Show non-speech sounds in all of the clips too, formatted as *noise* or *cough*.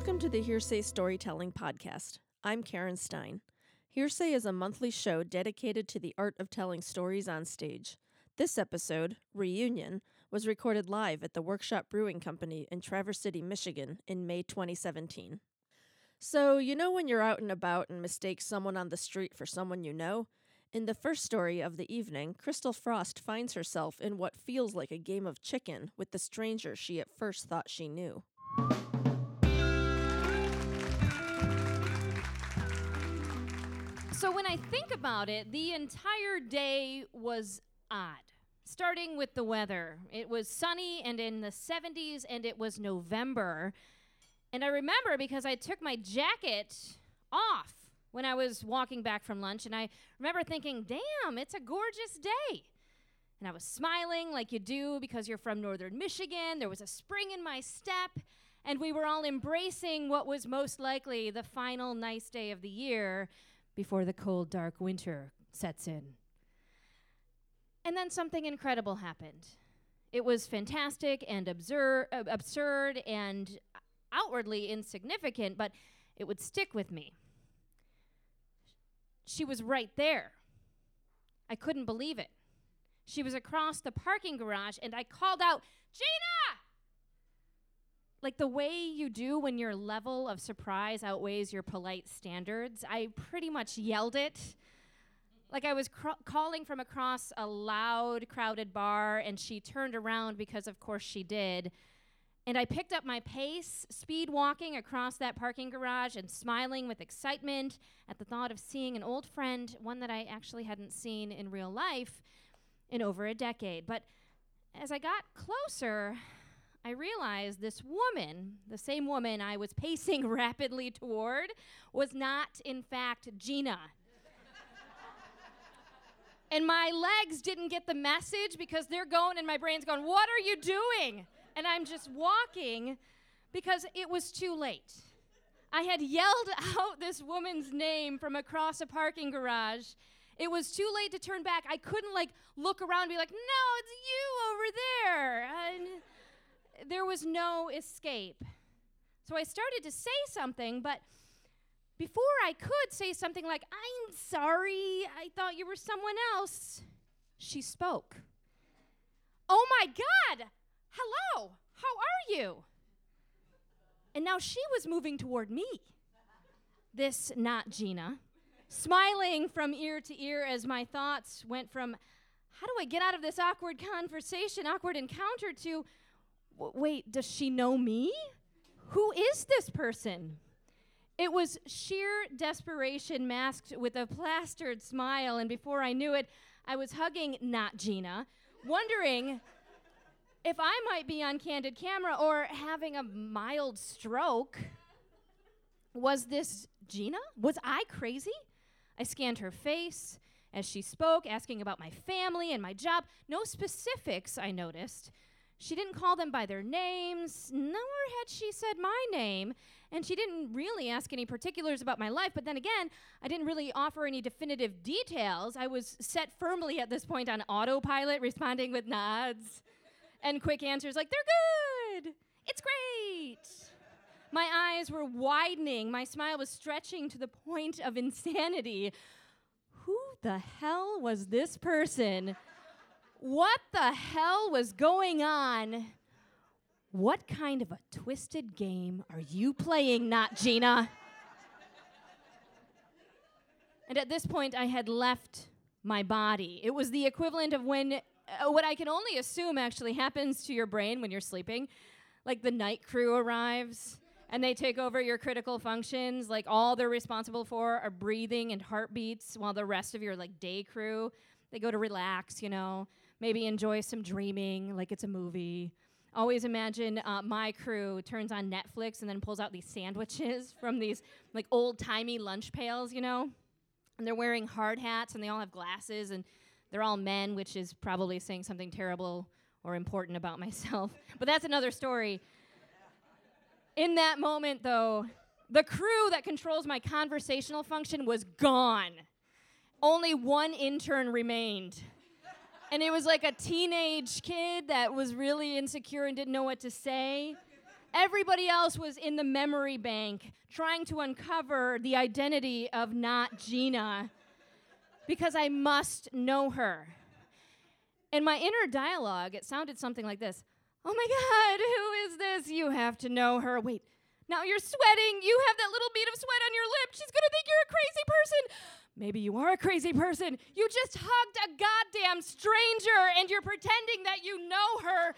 Welcome to the Hearsay Storytelling Podcast. I'm Karen Stein. Hearsay is a monthly show dedicated to the art of telling stories on stage. This episode, Reunion, was recorded live at the Workshop Brewing Company in Traverse City, Michigan in May 2017. So, you know when you're out and about and mistake someone on the street for someone you know? In the first story of the evening, Crystal Frost finds herself in what feels like a game of chicken with the stranger she at first thought she knew. So when I think about it, the entire day was odd. Starting with the weather. It was sunny and in the 70s, and it was November. And I remember because I took my jacket off when I was walking back from lunch, and I remember thinking, damn, it's a gorgeous day. And I was smiling like you do because you're from northern Michigan. There was a spring in my step, and we were all embracing what was most likely the final nice day of the year before the cold, dark winter sets in. And then something incredible happened. It was fantastic and absurd, uh, absurd and outwardly insignificant, but it would stick with me. She was right there. I couldn't believe it. She was across the parking garage, and I called out, Gina! Like the way you do when your level of surprise outweighs your polite standards. I pretty much yelled it. Like I was cr- calling from across a loud, crowded bar, and she turned around because, of course, she did. And I picked up my pace, speed walking across that parking garage and smiling with excitement at the thought of seeing an old friend, one that I actually hadn't seen in real life in over a decade. But as I got closer, I realized this woman, the same woman I was pacing *laughs* rapidly toward, was not, in fact, Gina. and my legs didn't get the message because they're going, and my brain's going, What are you doing? And I'm just walking because it was too late. I had yelled *laughs* out this woman's name from across a parking garage. It was too late to turn back. I couldn't like look around and be like, "No, it's you over there." There was no escape. So I started to say something, but before I could say something like, I'm sorry, I thought you were someone else, she spoke. Oh my God! Hello! How are you? And now she was moving toward me. This not Gina, smiling from ear to ear as my thoughts went from, how do I get out of this awkward conversation, awkward encounter, to, wait, does she know me? Who is this person? It was sheer desperation masked with a plastered smile, and before I knew it, I was hugging not Gina, wondering if I might be on candid camera or having a mild stroke. Was this Gina? Was I crazy? I scanned her face as she spoke, asking about my family and my job. No specifics, I noticed. She didn't call them by their names, nor had she said my name, and she didn't really ask any particulars about my life. But then again, I didn't really offer any definitive details. I was set firmly at this point on autopilot, responding with nods and quick answers like, they're good, it's great. My eyes were widening, my smile was stretching to the point of insanity. Who the hell was this person? What the hell was going on? What kind of a twisted game are you playing, not Gina? and at this point, I had left my body. It was the equivalent of when, uh, what I can only assume actually happens to your brain when you're sleeping. Like the night crew arrives and they take over your critical functions. Like all they're responsible for are breathing and heartbeats, while the rest of your like day crew, they go to relax, you know maybe enjoy some dreaming like it's a movie. Always imagine uh, my crew turns on Netflix and then pulls out these sandwiches *laughs* from these like old timey lunch pails, you know? And they're wearing hard hats and they all have glasses and they're all men, which is probably saying something terrible or important about *laughs* myself. but that's another story. In that moment, though, the crew that controls my conversational function was gone. Only one intern remained and it was like a teenage kid that was really insecure and didn't know what to say. Everybody else was in the memory bank trying to uncover the identity of not Gina because I must know her. In my inner dialogue, it sounded something like this Oh my God, who is this? You have to know her. Wait, now you're sweating. You have that little bead of sweat on your lip. She's gonna think you're a crazy person. Maybe you are a crazy person. You just hugged a goddamn stranger and you're pretending that you know her.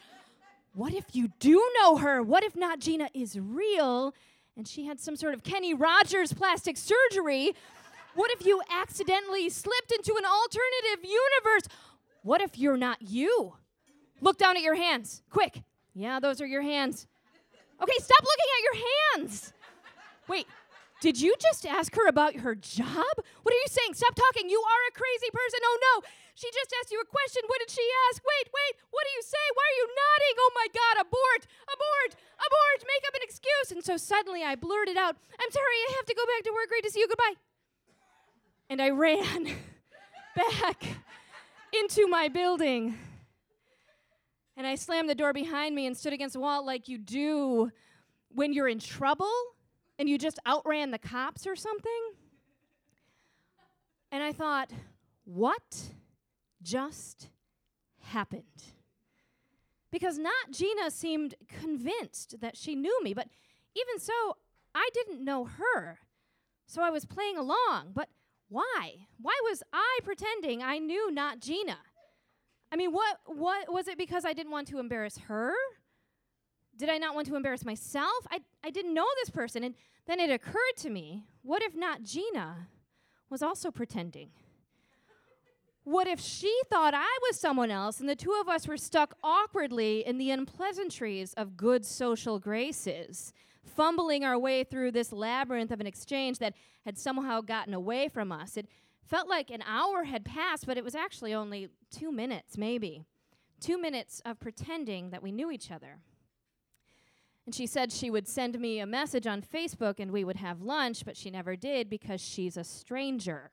What if you do know her? What if not Gina is real and she had some sort of Kenny Rogers plastic surgery? What if you accidentally slipped into an alternative universe? What if you're not you? Look down at your hands, quick. Yeah, those are your hands. Okay, stop looking at your hands. Wait, did you just ask her about her job? What are you saying? Stop talking. You are a crazy person. Oh no. She just asked you a question. What did she ask? Wait, wait. What do you say? Why are you nodding? Oh my God. Abort. Abort. Abort. Make up an excuse. And so suddenly I blurted out, I'm sorry. I have to go back to work. Great to see you. Goodbye. And I ran *laughs* back into my building. And I slammed the door behind me and stood against the wall like you do when you're in trouble and you just outran the cops or something. And I thought, what just happened? Because not Gina seemed convinced that she knew me, but even so, I didn't know her. So I was playing along, but why? Why was I pretending I knew not Gina? I mean, what what was it because I didn't want to embarrass her? Did I not want to embarrass myself? I I didn't know this person and then it occurred to me, what if not Gina was also pretending? What if she thought I was someone else and the two of us were stuck awkwardly in the unpleasantries of good social graces, fumbling our way through this labyrinth of an exchange that had somehow gotten away from us? It felt like an hour had passed, but it was actually only two minutes, maybe. Two minutes of pretending that we knew each other. And she said she would send me a message on Facebook and we would have lunch, but she never did because she's a stranger.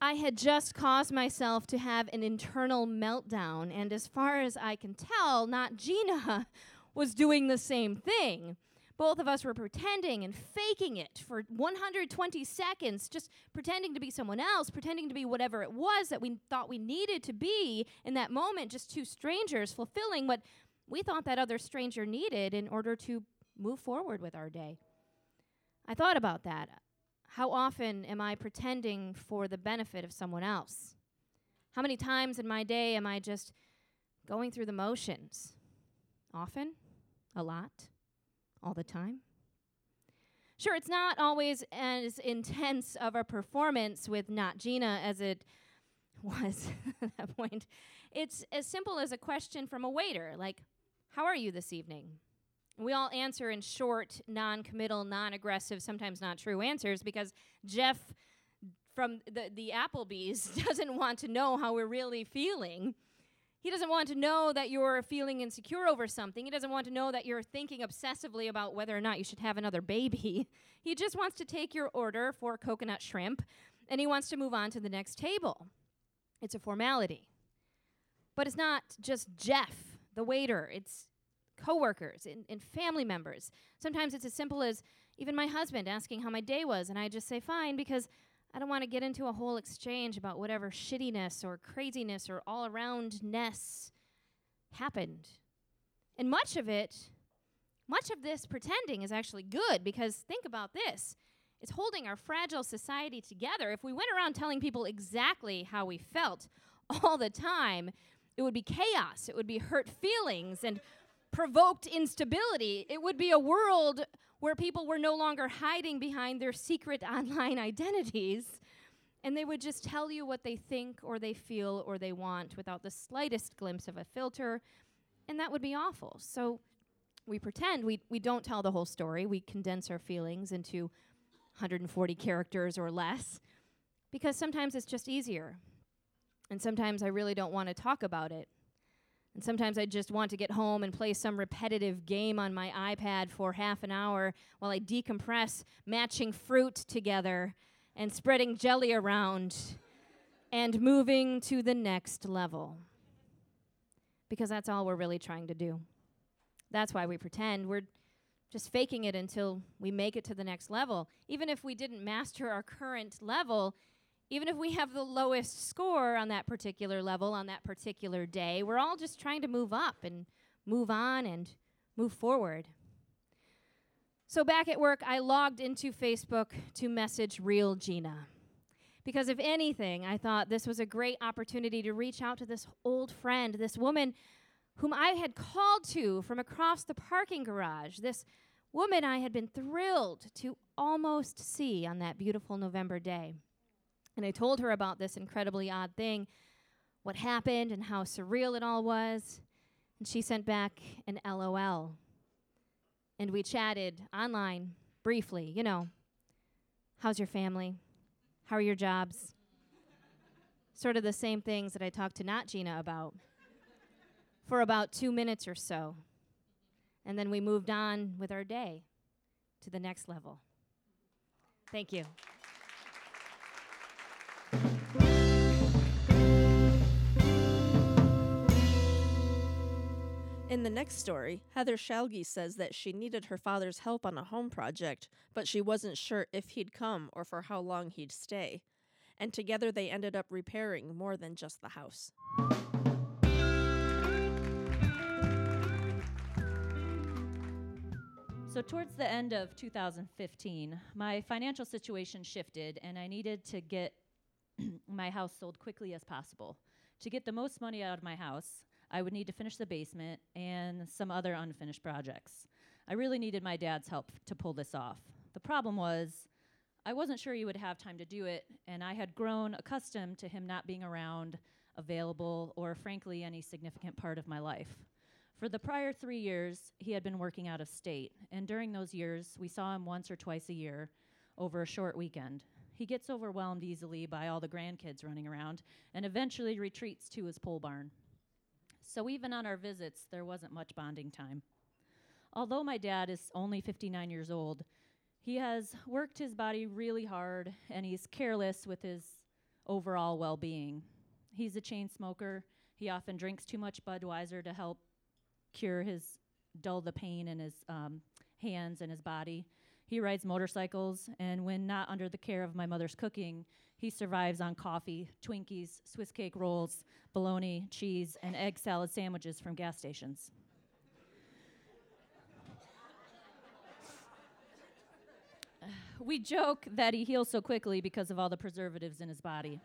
I had just caused myself to have an internal meltdown, and as far as I can tell, not Gina *laughs* was doing the same thing. Both of us were pretending and faking it for 120 seconds, just pretending to be someone else, pretending to be whatever it was that we thought we needed to be in that moment, just two strangers fulfilling what we thought that other stranger needed in order to move forward with our day. I thought about that. How often am I pretending for the benefit of someone else? How many times in my day am I just going through the motions? Often? A lot? All the time. Sure, it's not always as intense of a performance with Not Gina as it *laughs* was *laughs* at that point. It's as simple as a question from a waiter, like, How are you this evening? We all answer in short, non committal, non aggressive, sometimes not true answers because Jeff from the, the Applebee's *laughs* doesn't want to know how we're really feeling. He doesn't want to know that you're feeling insecure over something. He doesn't want to know that you're thinking obsessively about whether or not you should have another baby. *laughs* He just wants to take your order for coconut shrimp and he wants to move on to the next table. It's a formality. But it's not just Jeff, the waiter, it's coworkers and, and family members. Sometimes it's as simple as even my husband asking how my day was, and I just say fine because I don't want to get into a whole exchange about whatever shittiness or craziness or all aroundness happened. And much of it, much of this pretending is actually good because think about this. It's holding our fragile society together. If we went around telling people exactly how we felt *laughs* all the time, it would be chaos. It would be hurt feelings and provoked instability. It would be a world where people were no longer hiding behind their secret *laughs* online identities and they would just tell you what they think or they feel or they want without the slightest glimpse of a filter, and that would be awful. So we pretend we, we don't tell the whole story, we condense our feelings into 140 characters or less because sometimes it's just easier. And sometimes I really don't want to talk about it and sometimes I just want to get home and play some repetitive game on my iPad for half an hour while I decompress, matching fruit together and spreading jelly around and moving to the next level. because that's all we're really trying to do. That's why we pretend. We're just faking it until we make it to the next level. Even if we didn't master our current level, even if we have the lowest score on that particular level on that particular day, we're all just trying to move up and move on and move forward. So back at work, I logged into Facebook to message real Gina. Because if anything, I thought this was a great opportunity to reach out to this old friend, this woman whom I had called to from across the parking garage, this woman I had been thrilled to almost see on that beautiful November day. And I told her about this incredibly odd thing, what happened, and how surreal it all was. And she sent back an LOL. And we chatted online briefly, you know. How's your family? How are your jobs? sort of the same things that I talked to not Gina about for about two minutes or so. And then we moved on with our day to the next level. Thank you. In the next story, Heather Shalgi says that she needed her father's help on a home project, but she wasn't sure if he'd come or for how long he'd stay. And together they ended up repairing more than just the house. So, towards the end of 2015, my financial situation shifted and I needed to get *clears throat* my house sold quickly as possible. To get the most money out of my house, I would need to finish the basement and some other unfinished projects. I really needed my dad's help to pull this off. The problem was, I wasn't sure he would have time to do it, and I had grown accustomed to him not being around, available, or frankly, any significant part of my life. For the prior three years, he had been working out of state, and during those years, we saw him once or twice a year over a short weekend. He gets overwhelmed easily by all the grandkids running around and eventually retreats to his pole barn. So, even on our visits, there wasn't much bonding time. Although my dad is only 59 years old, he has worked his body really hard and he's careless with his overall well being. He's a chain smoker. He often drinks too much Budweiser to help cure his dull the pain in his um, hands and his body. He rides motorcycles, and when not under the care of my mother's cooking, he survives on coffee, Twinkies, Swiss cake rolls, bologna, cheese, and egg salad sandwiches from gas stations. *sighs* we joke that he heals so quickly because of all the preservatives in his body.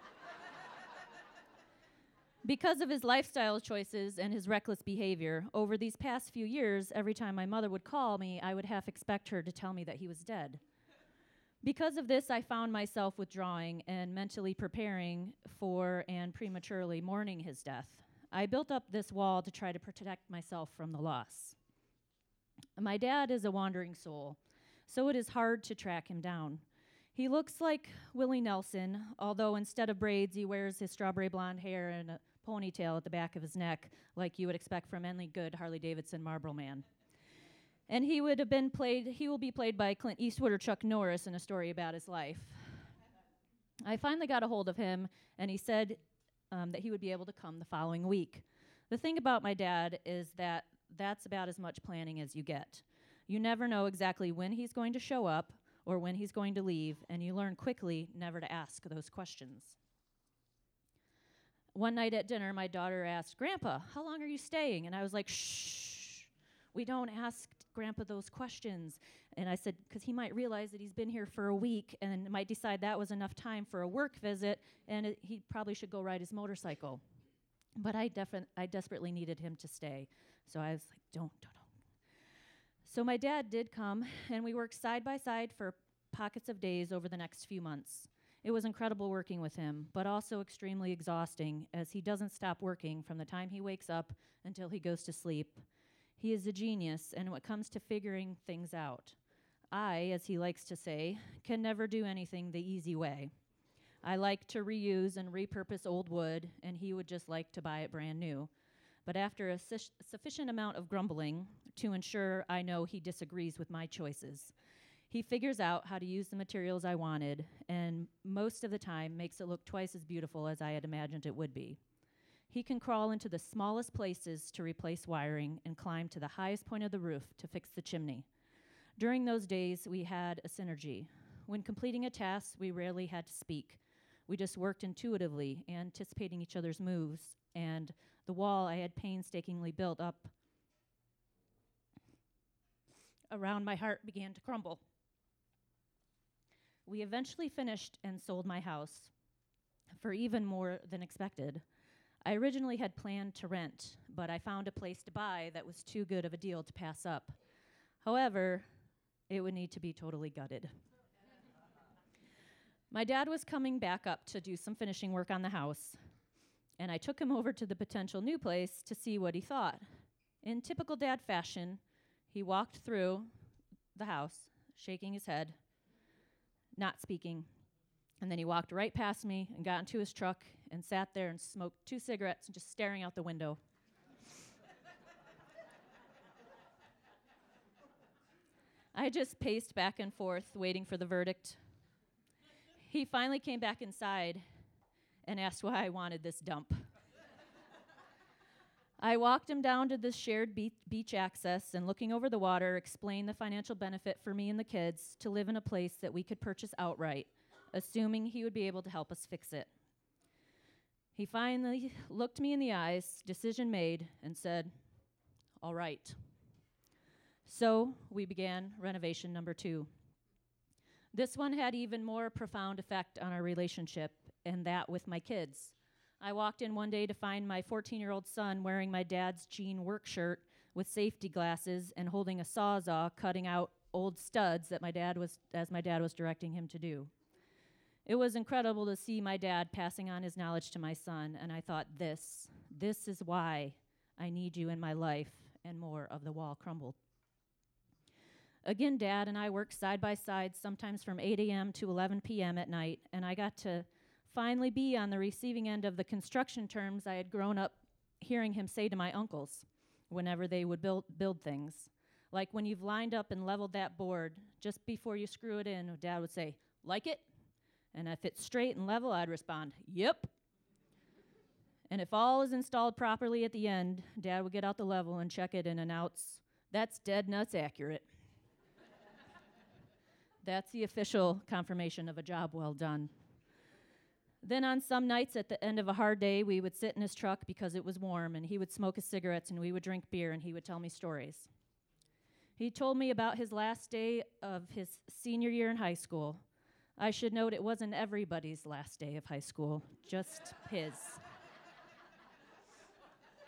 Because of his lifestyle choices and his reckless behavior, over these past few years, every time my mother would call me, I would half expect her to tell me that he was dead. Because of this, I found myself withdrawing and mentally preparing for and prematurely mourning his death. I built up this wall to try to protect myself from the loss. My dad is a wandering soul, so it is hard to track him down. He looks like Willie Nelson, although instead of braids, he wears his strawberry blonde hair and a ponytail at the back of his neck, like you would expect from any good Harley Davidson Marlboro man. And he would have been played, he will be played by Clint Eastwood or Chuck Norris in a story about his life. I finally got a hold of him, and he said um, that he would be able to come the following week. The thing about my dad is that that's about as much planning as you get. You never know exactly when he's going to show up or when he's going to leave, and you learn quickly never to ask those questions. One night at dinner, my daughter asked, Grandpa, how long are you staying? And I was like, shh, we don't ask Grandpa those questions. And I said, because he might realize that he's been here for a week and might decide that was enough time for a work visit, and it, he probably should go ride his motorcycle. But I, defi- I desperately needed him to stay. So I was like, don't, don't, don't. So my dad did come, and we worked side by side for pockets of days over the next few months. It was incredible working with him, but also extremely exhausting as he doesn't stop working from the time he wakes up until he goes to sleep. He is a genius, and when it comes to figuring things out, I, as he likes to say, can never do anything the easy way. I like to reuse and repurpose old wood, and he would just like to buy it brand new. But after a su- sufficient amount of grumbling to ensure I know he disagrees with my choices, he figures out how to use the materials I wanted, and most of the time makes it look twice as beautiful as I had imagined it would be. He can crawl into the smallest places to replace wiring and climb to the highest point of the roof to fix the chimney. During those days, we had a synergy. When completing a task, we rarely had to speak. We just worked intuitively, anticipating each other's moves, and the wall I had painstakingly built up around my heart began to crumble. We eventually finished and sold my house for even more than expected. I originally had planned to rent, but I found a place to buy that was too good of a deal to pass up. However, it would need to be totally gutted. My dad was coming back up to do some finishing work on the house, and I took him over to the potential new place to see what he thought. In typical dad fashion, he walked through the house, shaking his head, not speaking, and then he walked right past me and got into his truck and sat there and smoked two cigarettes and just staring out the window. I just paced back and forth, waiting for the verdict. He finally came back inside and asked why I wanted this dump. I walked him down to the shared be- beach access and, looking over the water, explained the financial benefit for me and the kids to live in a place that we could purchase outright, assuming he would be able to help us fix it. He finally looked me in the eyes, decision made, and said, All right. So we began renovation number two. This one had even more profound effect on our relationship, and that with my kids. I walked in one day to find my 14 year old son wearing my dad's jean work shirt with safety glasses and holding a sawzall cutting out old studs that my dad was as my dad was directing him to do. It was incredible to see my dad passing on his knowledge to my son, and I thought, this, this is why I need you in my life, and more of the wall crumbled. Again, Dad and I worked side by side, sometimes from 8 a.m. to 11 p.m. at night, and I got to finally be on the receiving end of the construction terms I had grown up hearing him say to my uncles whenever they would build, build things. Like when you've lined up and leveled that board, just before you screw it in, Dad would say, Like it? And if it's straight and level, I'd respond, Yep. And if all is installed properly at the end, Dad would get out the level and check it and announce, That's dead nuts accurate. *laughs* That's the official confirmation of a job well done. Then on some nights at the end of a hard day, we would sit in his truck because it was warm, and he would smoke his cigarettes, and we would drink beer, and he would tell me stories. He told me about his last day of his senior year in high school. I should note it wasn't everybody's last day of high school, just his.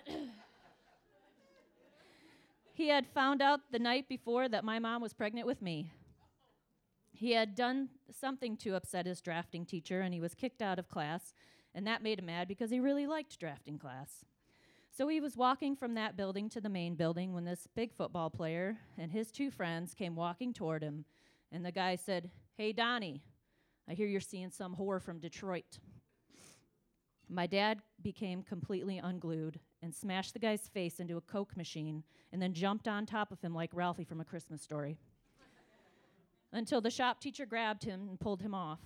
*coughs* he had found out the night before that my mom was pregnant with me. He had done something to upset his drafting teacher and he was kicked out of class, and that made him mad because he really liked drafting class. So he was walking from that building to the main building when this big football player and his two friends came walking toward him, and the guy said, Hey, Donnie, I hear you're seeing some whore from Detroit. My dad became completely unglued and smashed the guy's face into a Coke machine and then jumped on top of him like Ralphie from A Christmas Story until the shop teacher grabbed him and pulled him off.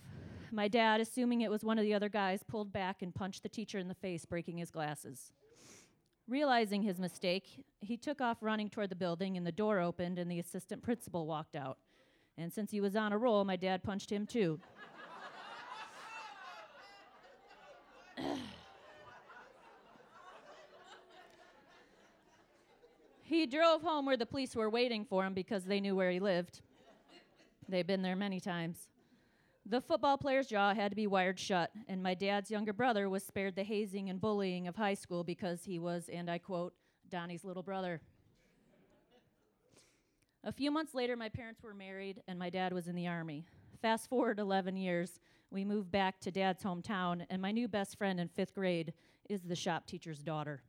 My dad, assuming it was one of the other guys, pulled back and punched the teacher in the face, breaking his glasses. Realizing his mistake, he took off running toward the building, and the door opened, and the assistant principal walked out. And since he was on a roll, my dad punched him too. *laughs* he drove home where the police were waiting for him because they knew where he lived. They've been there many times. The football player's jaw had to be wired shut, and my dad's younger brother was spared the hazing and bullying of high school because he was, and I quote, Donnie's little brother. A few months later, my parents were married, and my dad was in the Army. Fast forward 11 years, we moved back to dad's hometown, and my new best friend in fifth grade is the shop teacher's daughter.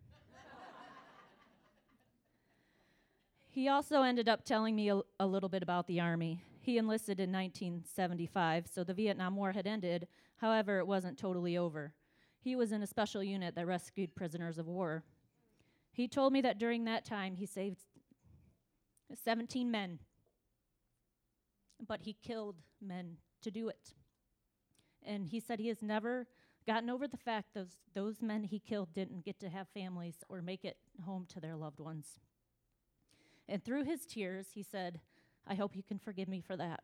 he also ended up telling me a, a little bit about the Army. He enlisted in 1975, so the Vietnam War had ended. However, it wasn't totally over. He was in a special unit that rescued prisoners of war. He told me that during that time he saved 17 men, but he killed men to do it. And he said he has never gotten over the fact those, those men he killed didn't get to have families or make it home to their loved ones. And through his tears, he said, I hope you can forgive me for that.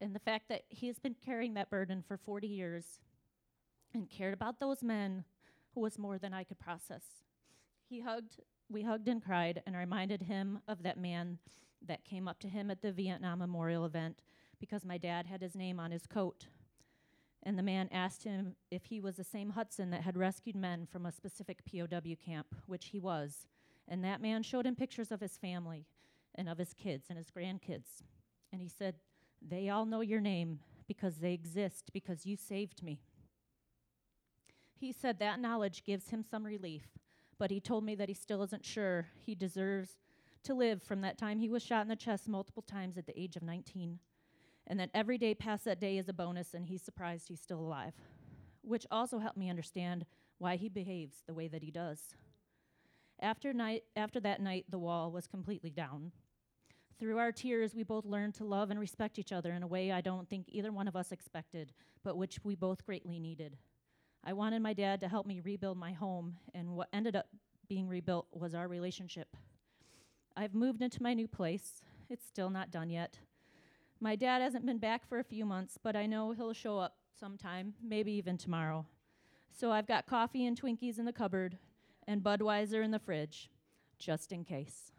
And the fact that he has been carrying that burden for 40 years and cared about those men was more than I could process. He hugged, we hugged and cried, and reminded him of that man that came up to him at the Vietnam Memorial event because my dad had his name on his coat. And the man asked him if he was the same Hudson that had rescued men from a specific POW camp, which he was. And that man showed him pictures of his family and of his kids and his grandkids. And he said, They all know your name because they exist because you saved me. He said that knowledge gives him some relief, but he told me that he still isn't sure he deserves to live from that time he was shot in the chest multiple times at the age of 19, and that every day past that day is a bonus and he's surprised he's still alive, which also helped me understand why he behaves the way that he does. After, night, after that night, the wall was completely down. Through our tears, we both learned to love and respect each other in a way I don't think either one of us expected, but which we both greatly needed. I wanted my dad to help me rebuild my home, and what ended up being rebuilt was our relationship. I've moved into my new place. It's still not done yet. My dad hasn't been back for a few months, but I know he'll show up sometime, maybe even tomorrow. So I've got coffee and Twinkies in the cupboard, and Budweiser in the fridge, just in case.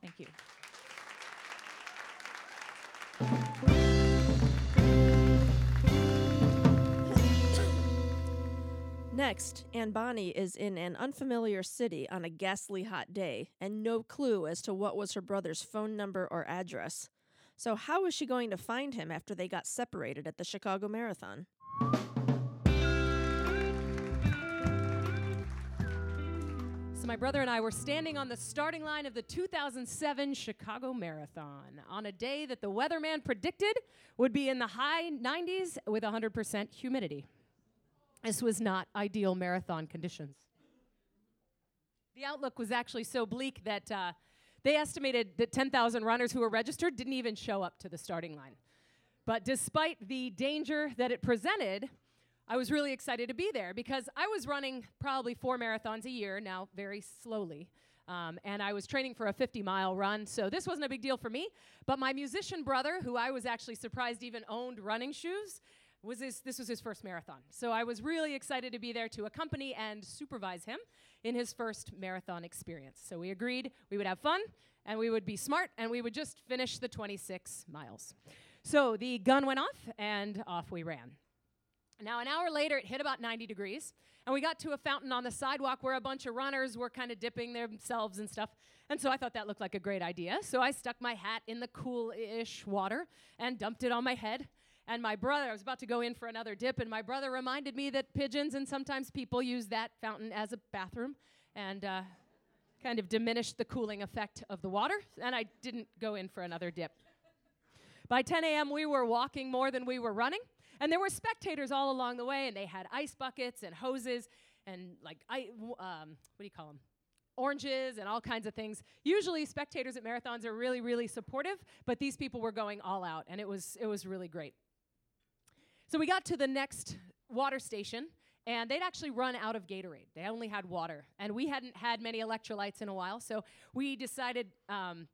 Thank you. Next, Anne Bonny is in an unfamiliar city on a ghastly hot day and no clue as to what was her brother's phone number or address. So, how was she going to find him after they got separated at the Chicago Marathon? So, my brother and I were standing on the starting line of the 2007 Chicago Marathon on a day that the weatherman predicted would be in the high 90s with 100% humidity. This was not ideal marathon conditions. The outlook was actually so bleak that uh, they estimated that 10,000 runners who were registered didn't even show up to the starting line. But despite the danger that it presented, I was really excited to be there because I was running probably four marathons a year, now very slowly. Um, and I was training for a 50 mile run, so this wasn't a big deal for me. But my musician brother, who I was actually surprised even owned running shoes, was his, this was his first marathon. So I was really excited to be there to accompany and supervise him in his first marathon experience. So we agreed we would have fun and we would be smart and we would just finish the 26 miles. So the gun went off and off we ran. Now, an hour later, it hit about 90 degrees, and we got to a fountain on the sidewalk where a bunch of runners were kind of dipping themselves and stuff. And so I thought that looked like a great idea. So I stuck my hat in the cool ish water and dumped it on my head. And my brother, I was about to go in for another dip, and my brother reminded me that pigeons and sometimes people use that fountain as a bathroom and uh, kind of diminished the cooling effect of the water. And I didn't go in for another dip. By 10 a.m., we were walking more than we were running. And there were spectators all along the way, and they had ice buckets and hoses and like I, um, what do you call them? Oranges and all kinds of things. Usually, spectators at marathons are really, really supportive, but these people were going all out, and it was it was really great. So we got to the next water station, and they'd actually run out of Gatorade. They only had water, and we hadn't had many electrolytes in a while, so we decided um,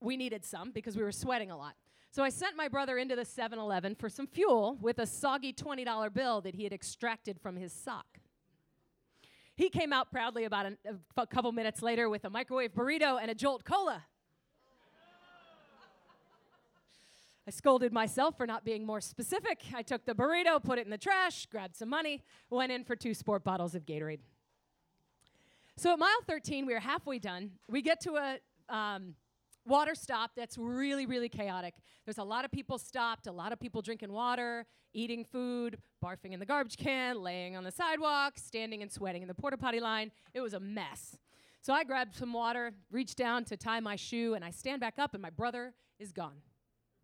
we needed some because we were sweating a lot. So I sent my brother into the 7 Eleven for some fuel with a soggy $20 bill that he had extracted from his sock. He came out proudly about a couple minutes later with a microwave burrito and a Jolt Cola. I scolded myself for not being more specific. I took the burrito, put it in the trash, grabbed some money, went in for two sport bottles of Gatorade. So at mile 13, we are halfway done. We get to a um, water stop that's really, really chaotic. There's a lot of people stopped, a lot of people drinking water, eating food, barfing in the garbage can, laying on the sidewalk, standing and sweating in the porta potty line. It was a mess. So I grabbed some water, reached down to tie my shoe, and I stand back up, and my brother is gone.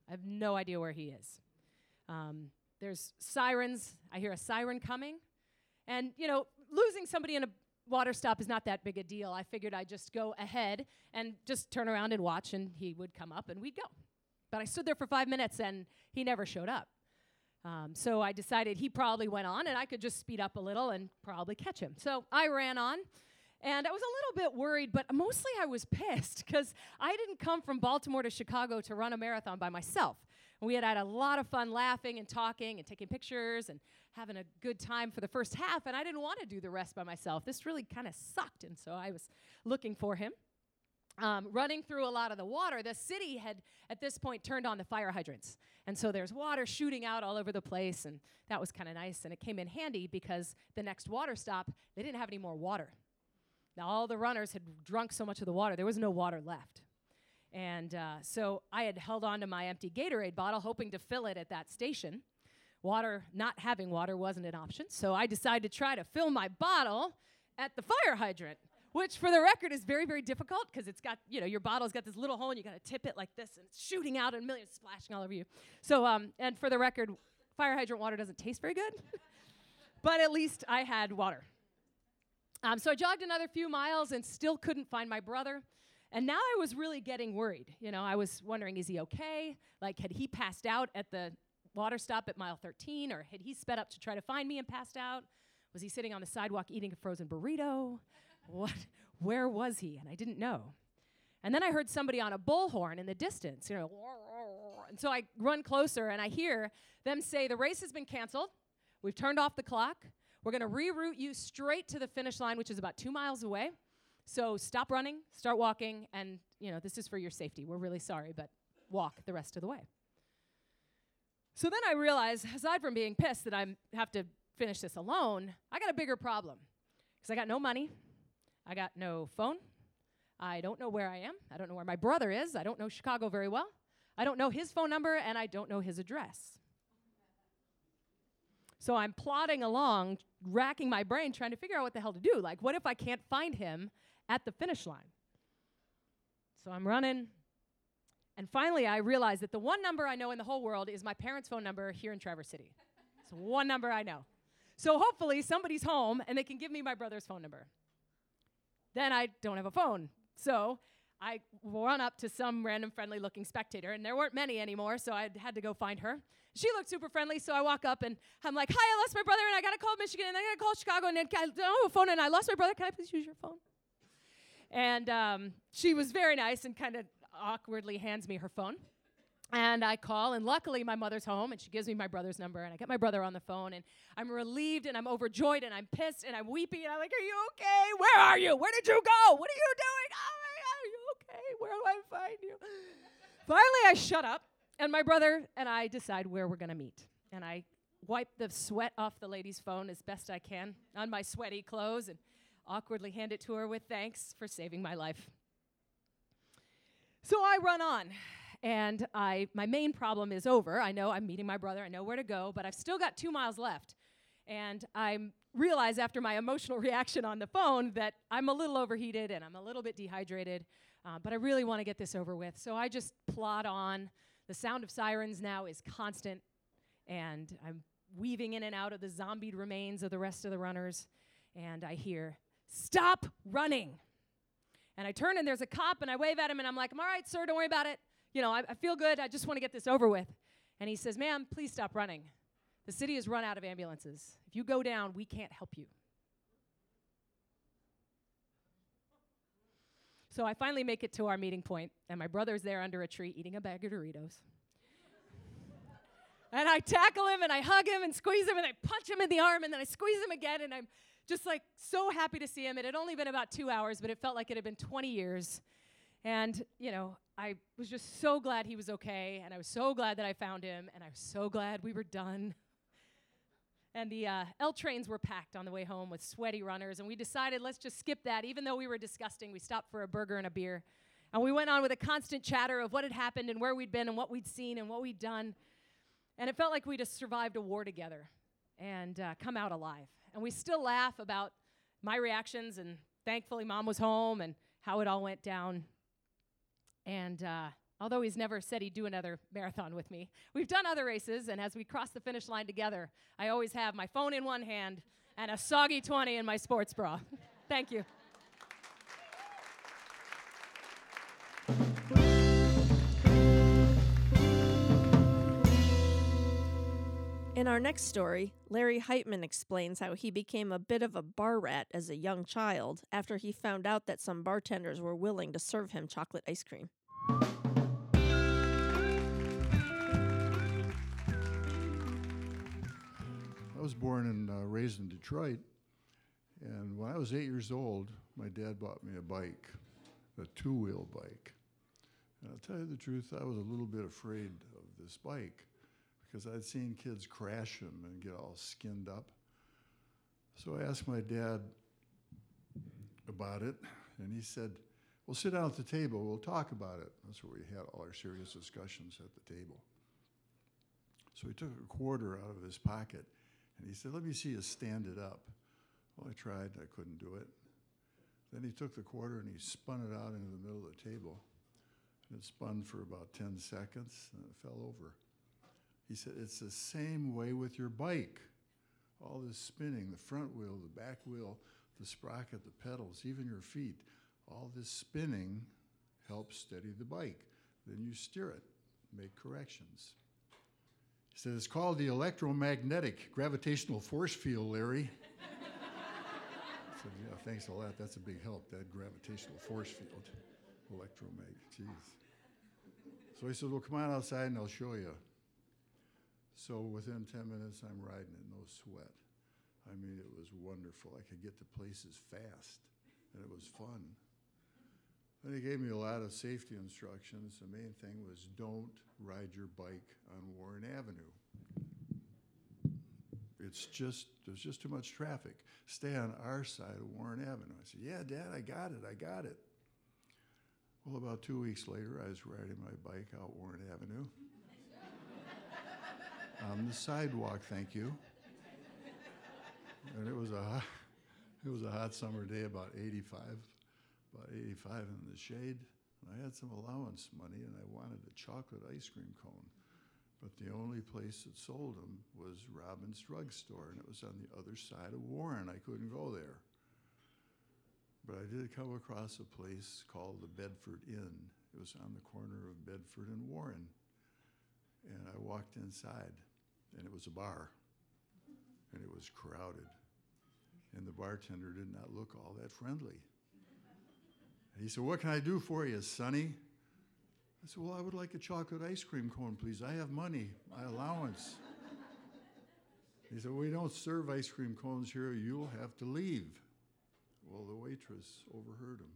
I have no idea where he is. Um, there's sirens. I hear a siren coming. And, you know, losing somebody in a water stop is not that big a deal. I figured I'd just go ahead and just turn around and watch, and he would come up and we'd go. But I stood there for five minutes and he never showed up. Um, so I decided he probably went on and I could just speed up a little and probably catch him. So I ran on. And I was a little bit worried, but mostly I was pissed because I didn't come from Baltimore to Chicago to run a marathon by myself. We had had a lot of fun laughing and talking and taking pictures and having a good time for the first half, and I didn't want to do the rest by myself. This really kind of sucked, and so I was looking for him. Um, running through a lot of the water, the city had at this point turned on the fire hydrants. And so there's water shooting out all over the place, and that was kind of nice. And it came in handy because the next water stop, they didn't have any more water. Now, all the runners had drunk so much of the water, there was no water left. And uh, so I had held on to my empty Gatorade bottle, hoping to fill it at that station. Water, not having water, wasn't an option. So I decided to try to fill my bottle at the fire hydrant which for the record is very, very difficult because it's got, you know, your bottle's got this little hole and you got to tip it like this and it's shooting out and millions splashing all over you. So, um, and for the record, fire hydrant water doesn't taste very good, *laughs* but at least I had water. Um, so I jogged another few miles and still couldn't find my brother. And now I was really getting worried. You know, I was wondering, is he okay? Like, had he passed out at the water stop at mile 13, or had he sped up to try to find me and passed out? Was he sitting on the sidewalk eating a frozen burrito? what, where was he? And I didn't know. And then I heard somebody on a bullhorn in the distance, you know, and so I run closer and I hear them say, The race has been canceled. We've turned off the clock. We're going to reroute you straight to the finish line, which is about two miles away. So stop running, start walking, and you know, this is for your safety. We're really sorry, but walk the rest of the way. So then I realize, aside from being pissed that I have to finish this alone, I got a bigger problem. Because I got no money, I got no phone. I don't know where I am. I don't know where my brother is. I don't know Chicago very well. I don't know his phone number, and I don't know his address. So I'm plodding along, racking my brain, trying to figure out what the hell to do. Like, what if I can't find him at the finish line? So I'm running, and finally I realize that the one number I know in the whole world is my parents' phone number here in Traverse City. It's one number I know. So hopefully somebody's home and they can give me my brother's phone number then I don't have a phone. So I run up to some random friendly looking spectator, and there weren't many anymore, so I had to go find her. She looked super friendly, so I walk up and I'm like, Hi, I lost my brother, and I gotta call Michigan, and I gotta call Chicago, and I don't have a phone, and I lost my brother. Can I please use your phone? And um, she was very nice and kind of awkwardly hands me her phone. And I call, and luckily my mother's home, and she gives me my brother's number, and I get my brother on the phone, and I'm relieved, and I'm overjoyed, and I'm pissed, and I'm weeping, and I'm like, "Are you okay? Where are you? Where did you go? What are you doing? Oh my God, are you okay? Where do I find you?" Finally, I shut up, and my brother and I decide where we're gonna meet, and I wipe the sweat off the lady's phone as best I can on my sweaty clothes, and awkwardly hand it to her with thanks for saving my life. So I run on and I my main problem is over. I know I'm meeting my brother. I know where to go, but I've still got two miles left. And I realize after my emotional *laughs* reaction on the phone that I'm a little overheated and I'm a little bit dehydrated, uh, but I really want to get this over with. So I just plod on. The sound of sirens now is constant, and I'm weaving in and out of the zombied remains of the rest of the runners, and I hear, Stop running! And I turn and there's a cop, and I wave at him, and I'm like, I'm all right, sir, don't worry about it you know, I, I feel good. I just want to get this over with. And he says, Ma'am, please stop running. The city has run out of ambulances. If you go down, we can't help you. So I finally make it to our meeting point, and my brother's there under a tree eating a bag of Doritos. *laughs* and I tackle him and I hug him and squeeze him and I punch him in the arm and then I squeeze him again and I'm just like so happy to see him. It had only been about two hours, but it felt like it had been 20 years. And, you know, I was just so glad he was okay, and I was so glad that I found him, and I was so glad we were done. And the uh, L trains were packed on the way home with sweaty runners, and we decided let's just skip that. Even though we were disgusting, we stopped for a burger and a beer. And we went on with a constant chatter of what had happened and where we'd been and what we'd seen and what we'd done. And it felt like we just survived a war together and uh, come out alive. And we still laugh about my reactions, and thankfully, mom was home and how it all went down. And uh, although he's never said he'd do another marathon with me, we've done other races. And as we cross the finish line together, I always have my phone in one hand and a soggy 20 in my sports bra. Thank you. In our next story, Larry Heitman explains how he became a bit of a bar rat as a young child after he found out that some bartenders were willing to serve him chocolate ice cream. Was born and uh, raised in Detroit, and when I was eight years old, my dad bought me a bike, a two-wheel bike. And I'll tell you the truth, I was a little bit afraid of this bike because I'd seen kids crash them and get all skinned up. So I asked my dad about it, and he said, Well, sit down at the table, we'll talk about it. That's where we had all our serious discussions at the table. So he took a quarter out of his pocket and he said, Let me see you stand it up. Well, I tried, I couldn't do it. Then he took the quarter and he spun it out into the middle of the table. And it spun for about 10 seconds and it fell over. He said, It's the same way with your bike. All this spinning, the front wheel, the back wheel, the sprocket, the pedals, even your feet, all this spinning helps steady the bike. Then you steer it, make corrections. Said, It's called the electromagnetic gravitational force field, Larry. *laughs* I said, Yeah, thanks a lot. That's a big help, that gravitational force field. Electromagnetic, jeez. So he said, Well, come on outside and I'll show you. So within 10 minutes, I'm riding it, no sweat. I mean, it was wonderful. I could get to places fast, and it was fun. Then he gave me a lot of safety instructions. The main thing was don't ride your bike on Warren Avenue. It's just, there's just too much traffic. Stay on our side of Warren Avenue. I said, Yeah, Dad, I got it, I got it. Well, about two weeks later, I was riding my bike out Warren Avenue. *laughs* on the sidewalk, thank you. And it was a it was a hot summer day, about 85 about 85 in the shade. And I had some allowance money and I wanted a chocolate ice cream cone. But the only place that sold them was Robin's Drug Store, and it was on the other side of Warren. I couldn't go there. But I did come across a place called the Bedford Inn. It was on the corner of Bedford and Warren. And I walked inside, and it was a bar, and it was crowded. And the bartender did not look all that friendly. He said, What can I do for you, Sonny? I said, Well, I would like a chocolate ice cream cone, please. I have money, my allowance. *laughs* he said, We don't serve ice cream cones here. You'll have to leave. Well, the waitress overheard him.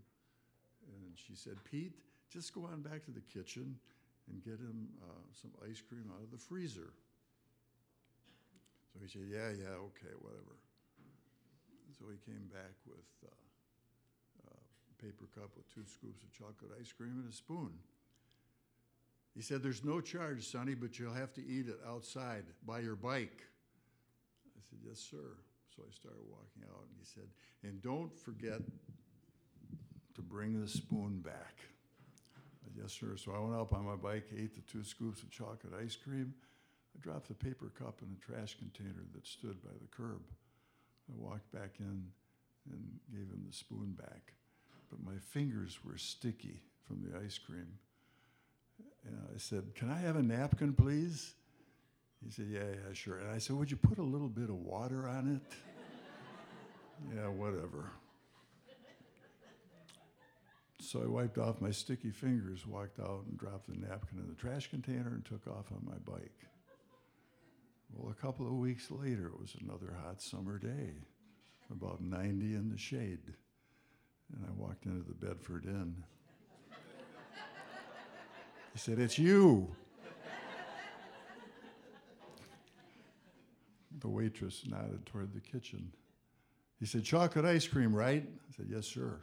And she said, Pete, just go on back to the kitchen and get him uh, some ice cream out of the freezer. So he said, Yeah, yeah, okay, whatever. So he came back with. Uh, paper cup with two scoops of chocolate ice cream and a spoon. He said, There's no charge, Sonny, but you'll have to eat it outside by your bike. I said, Yes, sir. So I started walking out, and he said, And don't forget to bring the spoon back. Said, yes, sir. So I went up on my bike, ate the two scoops of chocolate ice cream. I dropped the paper cup in a trash container that stood by the curb. I walked back in and gave him the spoon back but my fingers were sticky from the ice cream. And I said, Can I have a napkin, please? He said, Yeah, yeah, sure. And I said, Would you put a little bit of water on it? *laughs* yeah, whatever. So I wiped off my sticky fingers, walked out, and dropped the napkin in the trash container and took off on my bike. Well, a couple of weeks later, it was another hot summer day, about 90 in the shade. And I walked into the Bedford Inn. He said, It's you. The waitress nodded toward the kitchen. He said, Chocolate ice cream, right? I said, Yes, sir.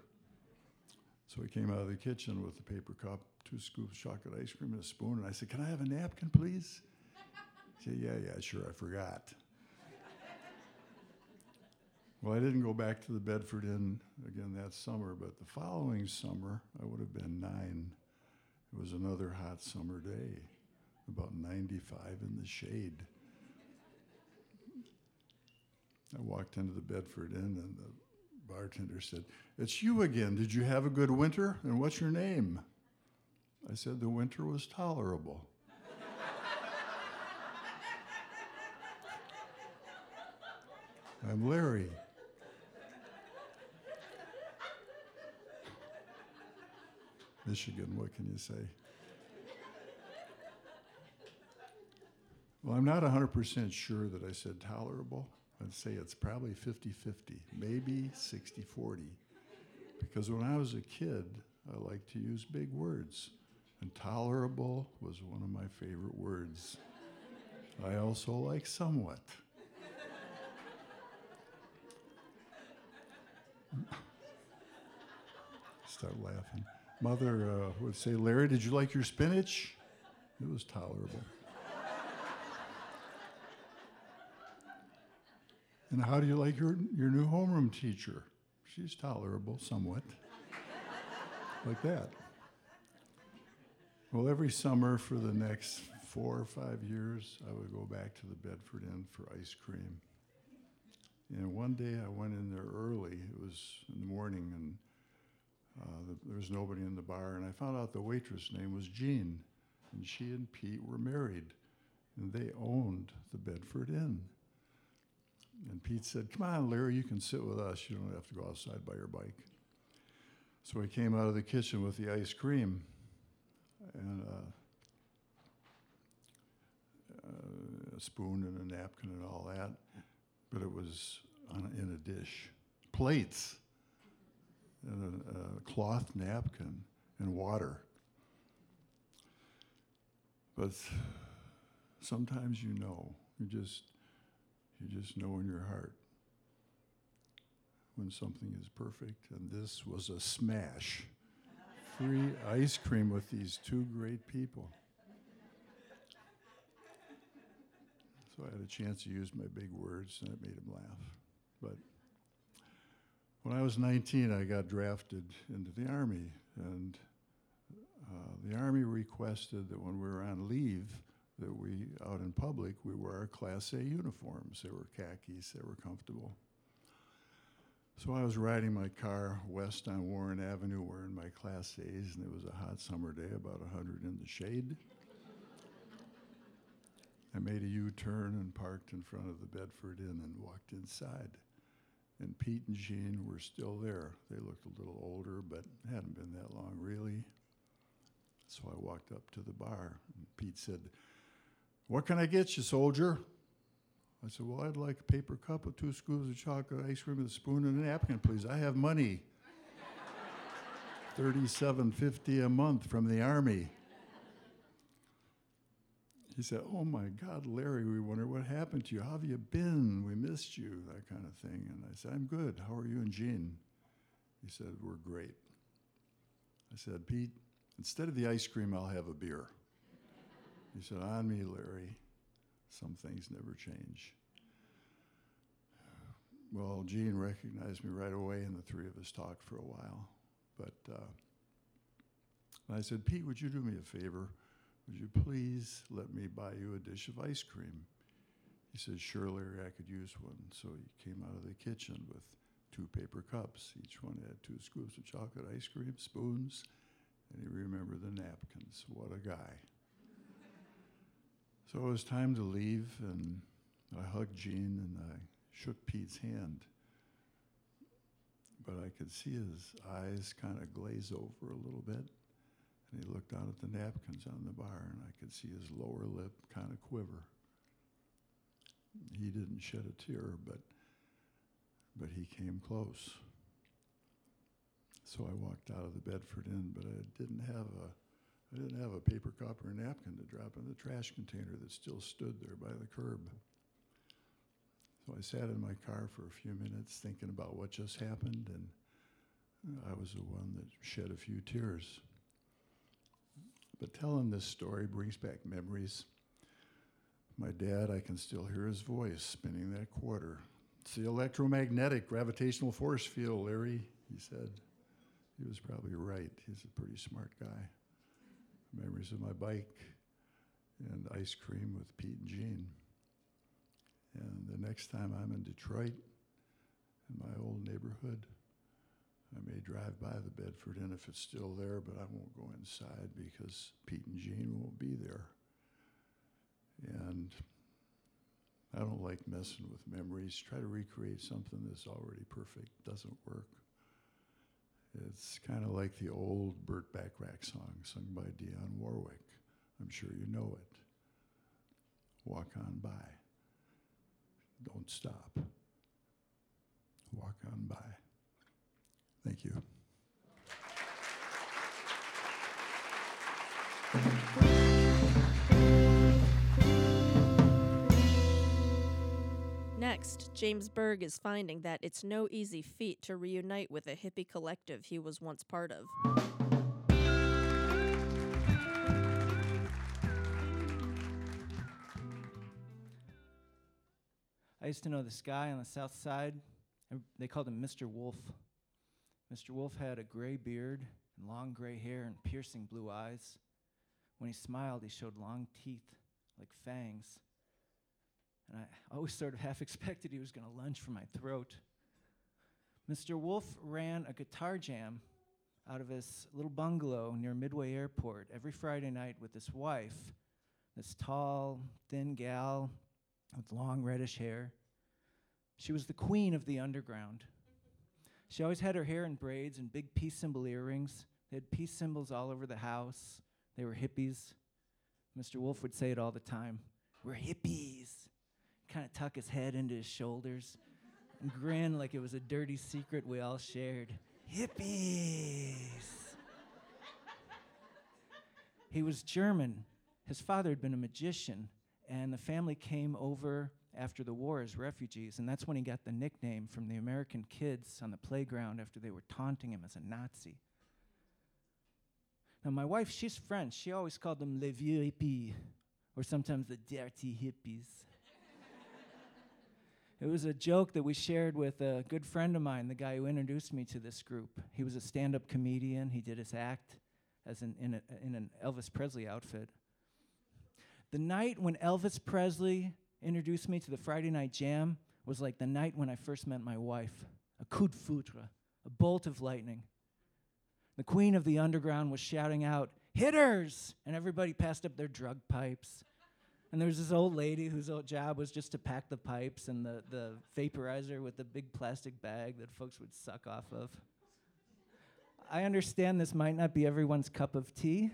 So he came out of the kitchen with a paper cup, two scoops of chocolate ice cream, and a spoon. And I said, Can I have a napkin, please? He said, Yeah, yeah, sure, I forgot. Well, I didn't go back to the Bedford Inn again that summer, but the following summer, I would have been nine. It was another hot summer day, about 95 in the shade. I walked into the Bedford Inn, and the bartender said, It's you again. Did you have a good winter? And what's your name? I said, The winter was tolerable. *laughs* I'm Larry. Michigan, what can you say? Well, I'm not 100% sure that I said tolerable. I'd say it's probably 50 50, maybe 60 40. Because when I was a kid, I liked to use big words, and tolerable was one of my favorite words. I also like somewhat. Start laughing. Mother uh, would say, Larry, did you like your spinach? It was tolerable. and how do you like your, your new homeroom teacher? She's tolerable, somewhat. like that. Well, every summer for the next four or five years, I would go back to the Bedford Inn for ice cream. And one day I went in there early. It was in the morning, and uh, the, there was nobody in the bar. And I found out the waitress' name was Jean, and she and Pete were married, and they owned the Bedford Inn. And Pete said, Come on, Larry, you can sit with us. You don't have to go outside by your bike. So he came out of the kitchen with the ice cream and uh, uh, a spoon and a napkin and all that, but it was on, in a dish. Plates, and a, a cloth napkin, and water. But sometimes you know, you just, you just know in your heart when something is perfect, and this was a smash. Free ice cream with these two great people. So I had a chance to use my big words, and it made him laugh. But when I was 19, I got drafted into the Army, and uh, the Army requested that when we were on leave, that we, out in public, we wear our Class A uniforms. They were khakis, they were comfortable. So I was riding my car west on Warren Avenue wearing my Class A's, and it was a hot summer day, about 100 in the shade. I made a U turn and parked in front of the Bedford Inn and walked inside. And Pete and Jean were still there. They looked a little older, but hadn't been that long, really. So I walked up to the bar, and Pete said, What can I get you, soldier? I said, Well, I'd like a paper cup with two scoops of chocolate ice cream with a spoon and a napkin, please. I have money. *laughs* Thirty-seven fifty a month from the army. He said, Oh my God, Larry, we wonder what happened to you. How have you been? We missed you, that kind of thing. And I said, I'm good. How are you and Jean? He said, We're great. I said, Pete, instead of the ice cream, I'll have a beer. He said, On me, Larry. Some things never change. Well, Jean recognized me right away, and the three of us talked for a while. But uh, I said, Pete, would you do me a favor? Would you please let me buy you a dish of ice cream? He said, Sure, Larry, I could use one. So he came out of the kitchen with two paper cups. Each one had two scoops of chocolate ice cream, spoons, and he remembered the napkins. What a guy. So it was time to leave, and I hugged Jean and I shook Pete's hand. But I could see his eyes kind of glaze over a little bit. And he looked down at the napkins on the bar, and I could see his lower lip kind of quiver. He didn't shed a tear, but, but he came close. So I walked out of the Bedford Inn, but I didn't have a I didn't have a paper cup or a napkin to drop in the trash container that still stood there by the curb. So I sat in my car for a few minutes thinking about what just happened, and I was the one that shed a few tears. But telling this story brings back memories. My dad, I can still hear his voice spinning that quarter. It's the electromagnetic gravitational force field, Larry, he said. He was probably right. He's a pretty smart guy memories of my bike and ice cream with Pete and Jean. And the next time I'm in Detroit, in my old neighborhood, I may drive by the Bedford Inn if it's still there, but I won't go inside because Pete and Jean won't be there. And I don't like messing with memories. Try to recreate something that's already perfect. Doesn't work. It's kind of like the old Burt Bacharach song sung by Dionne Warwick. I'm sure you know it. Walk on by. Don't stop. Walk on by. Thank you. Next, James Berg is finding that it's no easy feat to reunite with a hippie collective he was once part of. I used to know this guy on the south side. They called him Mr. Wolf. Mr. Wolf had a gray beard and long gray hair and piercing blue eyes. When he smiled, he showed long teeth like fangs. And I always sort of *laughs* half expected he was going to lunge for my throat. Mr. Wolf ran a guitar jam out of his little bungalow near Midway Airport every Friday night with his wife, this tall, thin gal with long reddish hair. She was the queen of the underground. She always had her hair in braids and big peace symbol earrings. They had peace symbols all over the house. They were hippies. Mr. Wolf would say it all the time We're hippies. Kind of tuck his head into his shoulders and grin like it was a dirty secret we all shared. Hippies. he was German. His father had been a magician, and the family came over after the war as refugees, and that's when he got the nickname from the American kids on the playground after they were taunting him as a Nazi. Now, my wife, she's French. She always called them les vieux hippies, or sometimes the dirty hippies. *laughs* it was a joke that we shared with a good friend of mine, the guy who introduced me to this group. He was a stand up comedian, he did his act as an, in, a, in an Elvis Presley outfit. The night when Elvis Presley introduced me to the Friday Night Jam was like the night when I first met my wife a coup de foudre, a bolt of lightning. The queen of the underground was shouting out, Hitters! And everybody passed up their drug pipes. And there was this old lady whose old job was just to pack the pipes and the, the vaporizer with the big plastic bag that folks would suck off of. I understand this might not be everyone's cup of tea.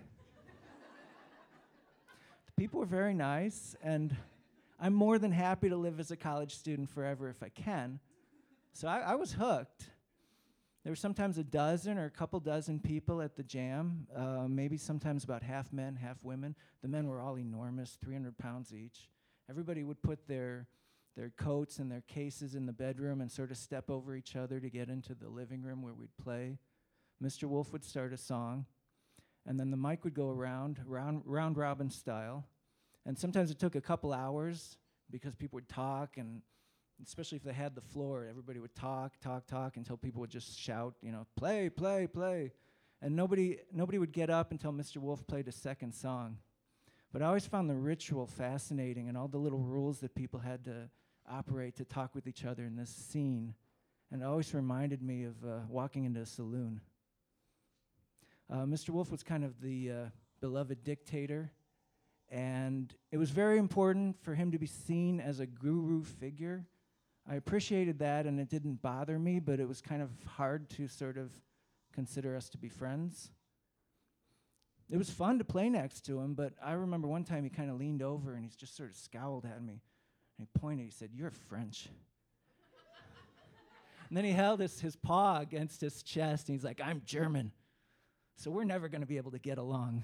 the *laughs* people were very nice, and I'm more than happy to live as a college student forever if I can. So I, I was hooked. There were sometimes a dozen or a couple dozen people at the jam, uh, maybe sometimes about half men, half women. The men were all enormous, 300 pounds each. Everybody would put their, their coats and their cases in the bedroom and sort of step over each other to get into the living room where we'd play. Mr. Wolf would start a song, and then the mic would go around, round, round robin style. And sometimes it took a couple hours because people would talk and especially if they had the floor, everybody would talk, talk, talk until people would just shout, you know, play, play, play. And nobody, nobody would get up until Mr. Wolf played a second song. But I always found the ritual fascinating and all the little rules that people had to operate to talk with each other in this scene. And it always reminded me of uh, walking into a saloon. Uh, Mr. Wolf was kind of the uh, beloved dictator, and it was very important for him to be seen as a guru figure. I appreciated that, and it didn't bother me, but it was kind of hard to sort of consider us to be friends. It was fun to play next to him, but I remember one time he kind of leaned over and he just sort of scowled at me. And he pointed, he said, You're French. *laughs* and then he held his, his paw against his chest and he's like, I'm German. So we're never going to be able to get along.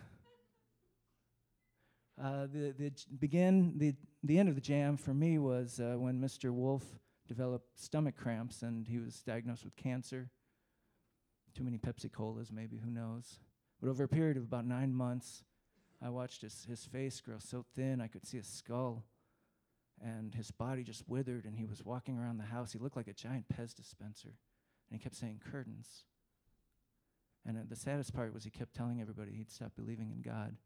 Uh, the the begin the the end of the jam for me was uh, when Mr. Wolf developed stomach cramps and he was diagnosed with cancer. Too many Pepsi Colas, maybe who knows? But over a period of about nine months, I watched his his face grow so thin I could see his skull, and his body just withered. And he was walking around the house. He looked like a giant Pez dispenser, and he kept saying curtains. And uh, the saddest part was he kept telling everybody he'd stopped believing in God.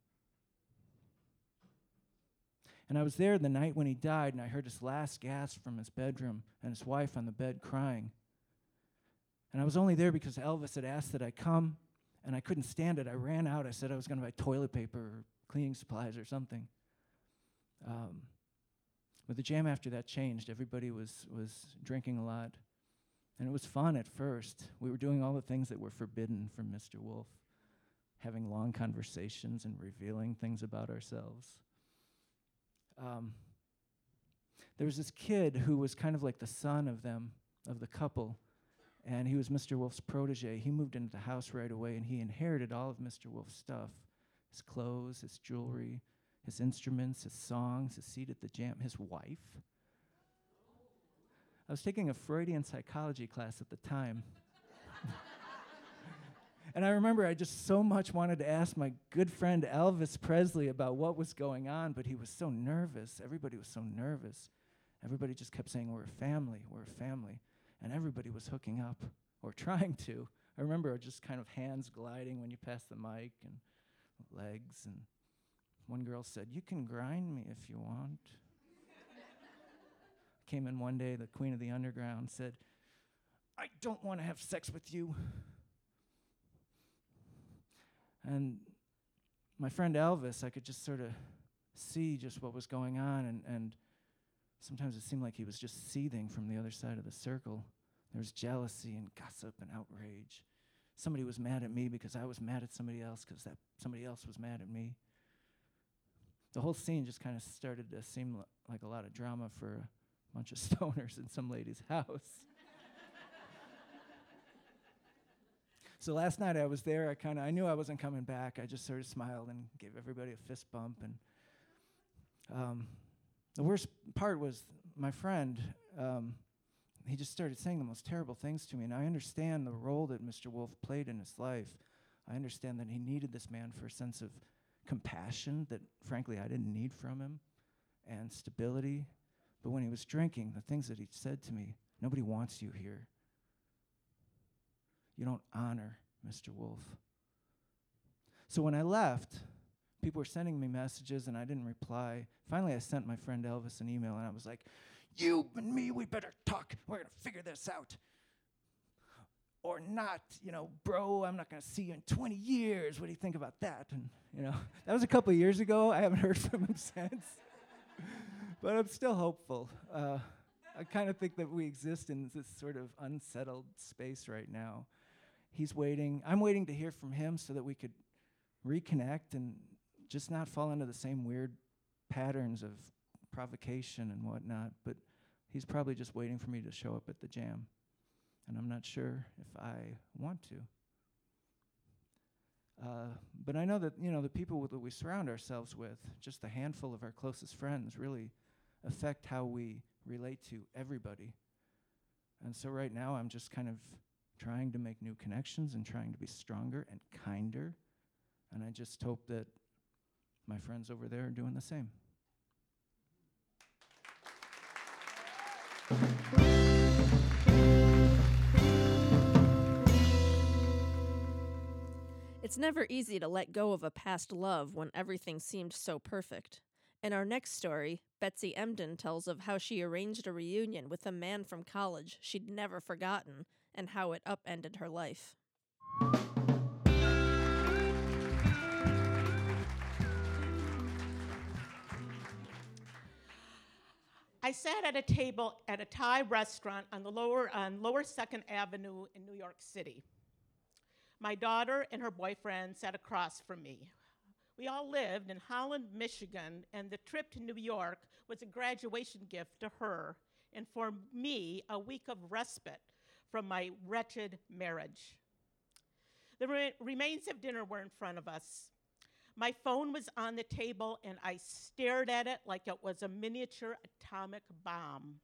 And I was there the night when he died, and I heard his last gasp from his bedroom and his wife on the bed crying. And I was only there because Elvis had asked that I come, and I couldn't stand it. I ran out. I said I was going to buy toilet paper or cleaning supplies or something. Um, But the jam after that changed. Everybody was, was drinking a lot. And it was fun at first. We were doing all the things that were forbidden from Mr. Wolf, having long conversations and revealing things about ourselves. Um, there was this kid who was kind of like the son of them, of the couple, and he was Mr. Wolf's protege. He moved into the house right away and he inherited all of Mr. Wolf's stuff his clothes, his jewelry, his instruments, his songs, his seat at the jam, his wife. I was taking a Freudian psychology class at the time. And I remember I just so much wanted to ask my good friend Elvis Presley about what was going on, but he was so nervous. Everybody was so nervous. Everybody just kept saying, We're a family, we're a family. And everybody was hooking up or *laughs* trying to. I remember just kind of hands gliding when you pass the mic and legs. And one girl said, You can grind me if you want. *laughs* Came in one day, the queen of the underground said, I don't want to have sex with you. And my friend Elvis, I could just sort of see just what was going on, and, and sometimes it seemed like he was just seething from the other side of the circle. There was jealousy and gossip and outrage. Somebody was mad at me because I was mad at somebody else because that somebody else was mad at me. The whole scene just kind of started to seem l- like a lot of drama for a bunch of *laughs* stoners in some lady's house. So last night I was there. I kind of I knew I wasn't coming back. I just sort of smiled and gave everybody a fist bump. And um, the worst part was my friend. Um, he just started saying the most terrible things to me. And I understand the role that Mr. Wolf played in his life. I understand that he needed this man for a sense of compassion that, frankly, I didn't need from him and stability. But when he was drinking, the things that he said to me nobody wants you here. You don't honor Mr. Wolf. So when I left, people were sending me messages and I didn't reply. Finally, I sent my friend Elvis an email and I was like, You and me, we better talk. We're going to figure this out. Or not, you know, bro, I'm not going to see you in 20 years. What do you think about that? And, you know, *laughs* that was a couple years ago. I haven't *laughs* heard from him since. *laughs* but I'm still hopeful. Uh, I kind of think that we exist in this sort of unsettled space right now. He's waiting. I'm waiting to hear from him so that we could reconnect and just not fall into the same weird patterns of provocation and whatnot. But he's probably just waiting for me to show up at the jam. And I'm not sure if I want to. Uh, but I know that you know the people that we surround ourselves with, just a handful of our closest friends, really affect how we relate to everybody. And so right now, I'm just kind of trying to make new connections and trying to be stronger and kinder. And I just hope that my friends over there are doing the same. It's never easy to let go of a past love when everything seemed so perfect. In our next story, Betsy Emden tells of how she arranged a reunion with a man from college she'd never forgotten and how it upended her life. I sat at a table at a Thai restaurant on the lower on Lower Second Avenue in New York City. My daughter and her boyfriend sat across from me. We all lived in Holland, Michigan, and the trip to New York was a graduation gift to her and for me a week of respite from my wretched marriage. The re- remains of dinner were in front of us. My phone was on the table, and I stared at it like it was a miniature atomic bomb.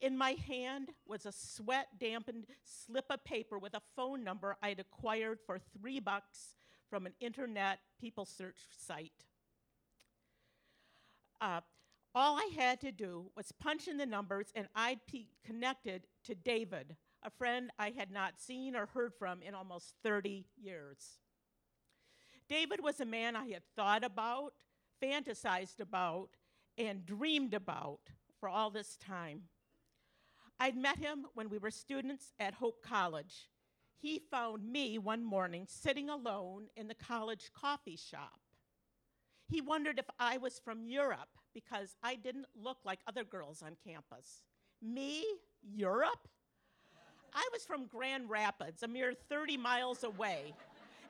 In my hand was a sweat dampened slip of paper with a phone number I'd acquired for three bucks from an internet people search site. Uh, all I had to do was punch in the numbers, and I'd be connected to David, a friend I had not seen or heard from in almost 30 years. David was a man I had thought about, fantasized about, and dreamed about for all this time. I'd met him when we were students at Hope College. He found me one morning sitting alone in the college coffee shop. He wondered if I was from Europe because I didn't look like other girls on campus. Me, Europe? I was from Grand Rapids, a mere 30 miles away,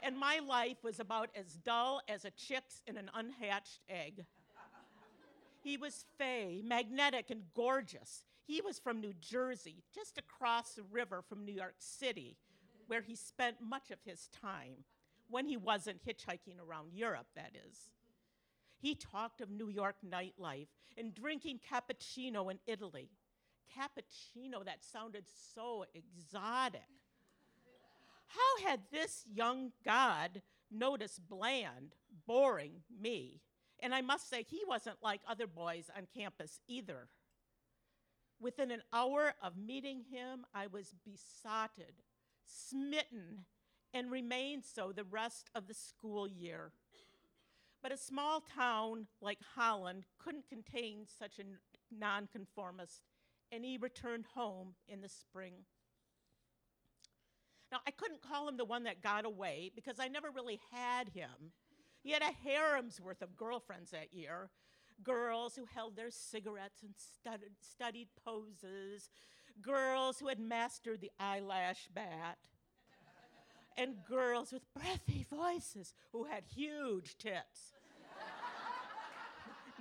and my life was about as dull as a chick's in an unhatched egg. He was fey, magnetic, and gorgeous. He was from New Jersey, just across the river from New York City, where he spent much of his time, when he wasn't hitchhiking around Europe, that is. He talked of New York nightlife and drinking cappuccino in Italy. Cappuccino, that sounded so exotic. How had this young god noticed bland, boring me? And I must say, he wasn't like other boys on campus either. Within an hour of meeting him, I was besotted, smitten, and remained so the rest of the school year. But a small town like Holland couldn't contain such a nonconformist, and he returned home in the spring. Now, I couldn't call him the one that got away because I never really had him. He had a harem's worth of girlfriends that year girls who held their cigarettes and studied, studied poses, girls who had mastered the eyelash bat, and girls with breathy voices who had huge tits.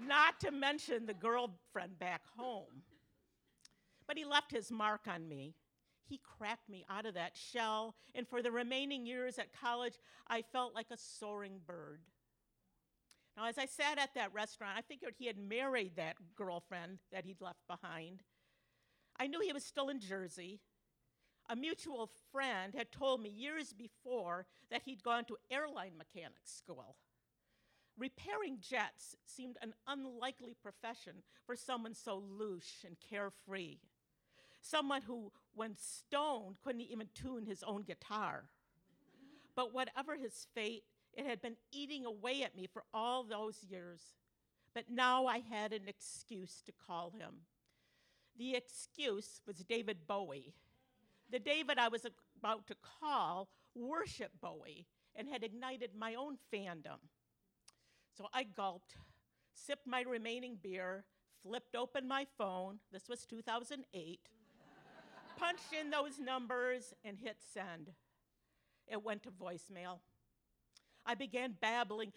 Not to mention the girlfriend back home. But he left his mark on me. He cracked me out of that shell, and for the remaining years at college, I felt like a soaring bird. Now, as I sat at that restaurant, I figured he had married that girlfriend that he'd left behind. I knew he was still in Jersey. A mutual friend had told me years before that he'd gone to airline mechanic school. Repairing jets seemed an unlikely profession for someone so louche and carefree. Someone who, when stoned, couldn't even tune his own guitar. But whatever his fate, it had been eating away at me for all those years. But now I had an excuse to call him. The excuse was David Bowie. The David I was about to call worshiped Bowie and had ignited my own fandom. So I gulped, sipped my remaining beer, flipped open my phone. This was 2008. punched in those numbers and hit send. It went to voicemail. I began babbling.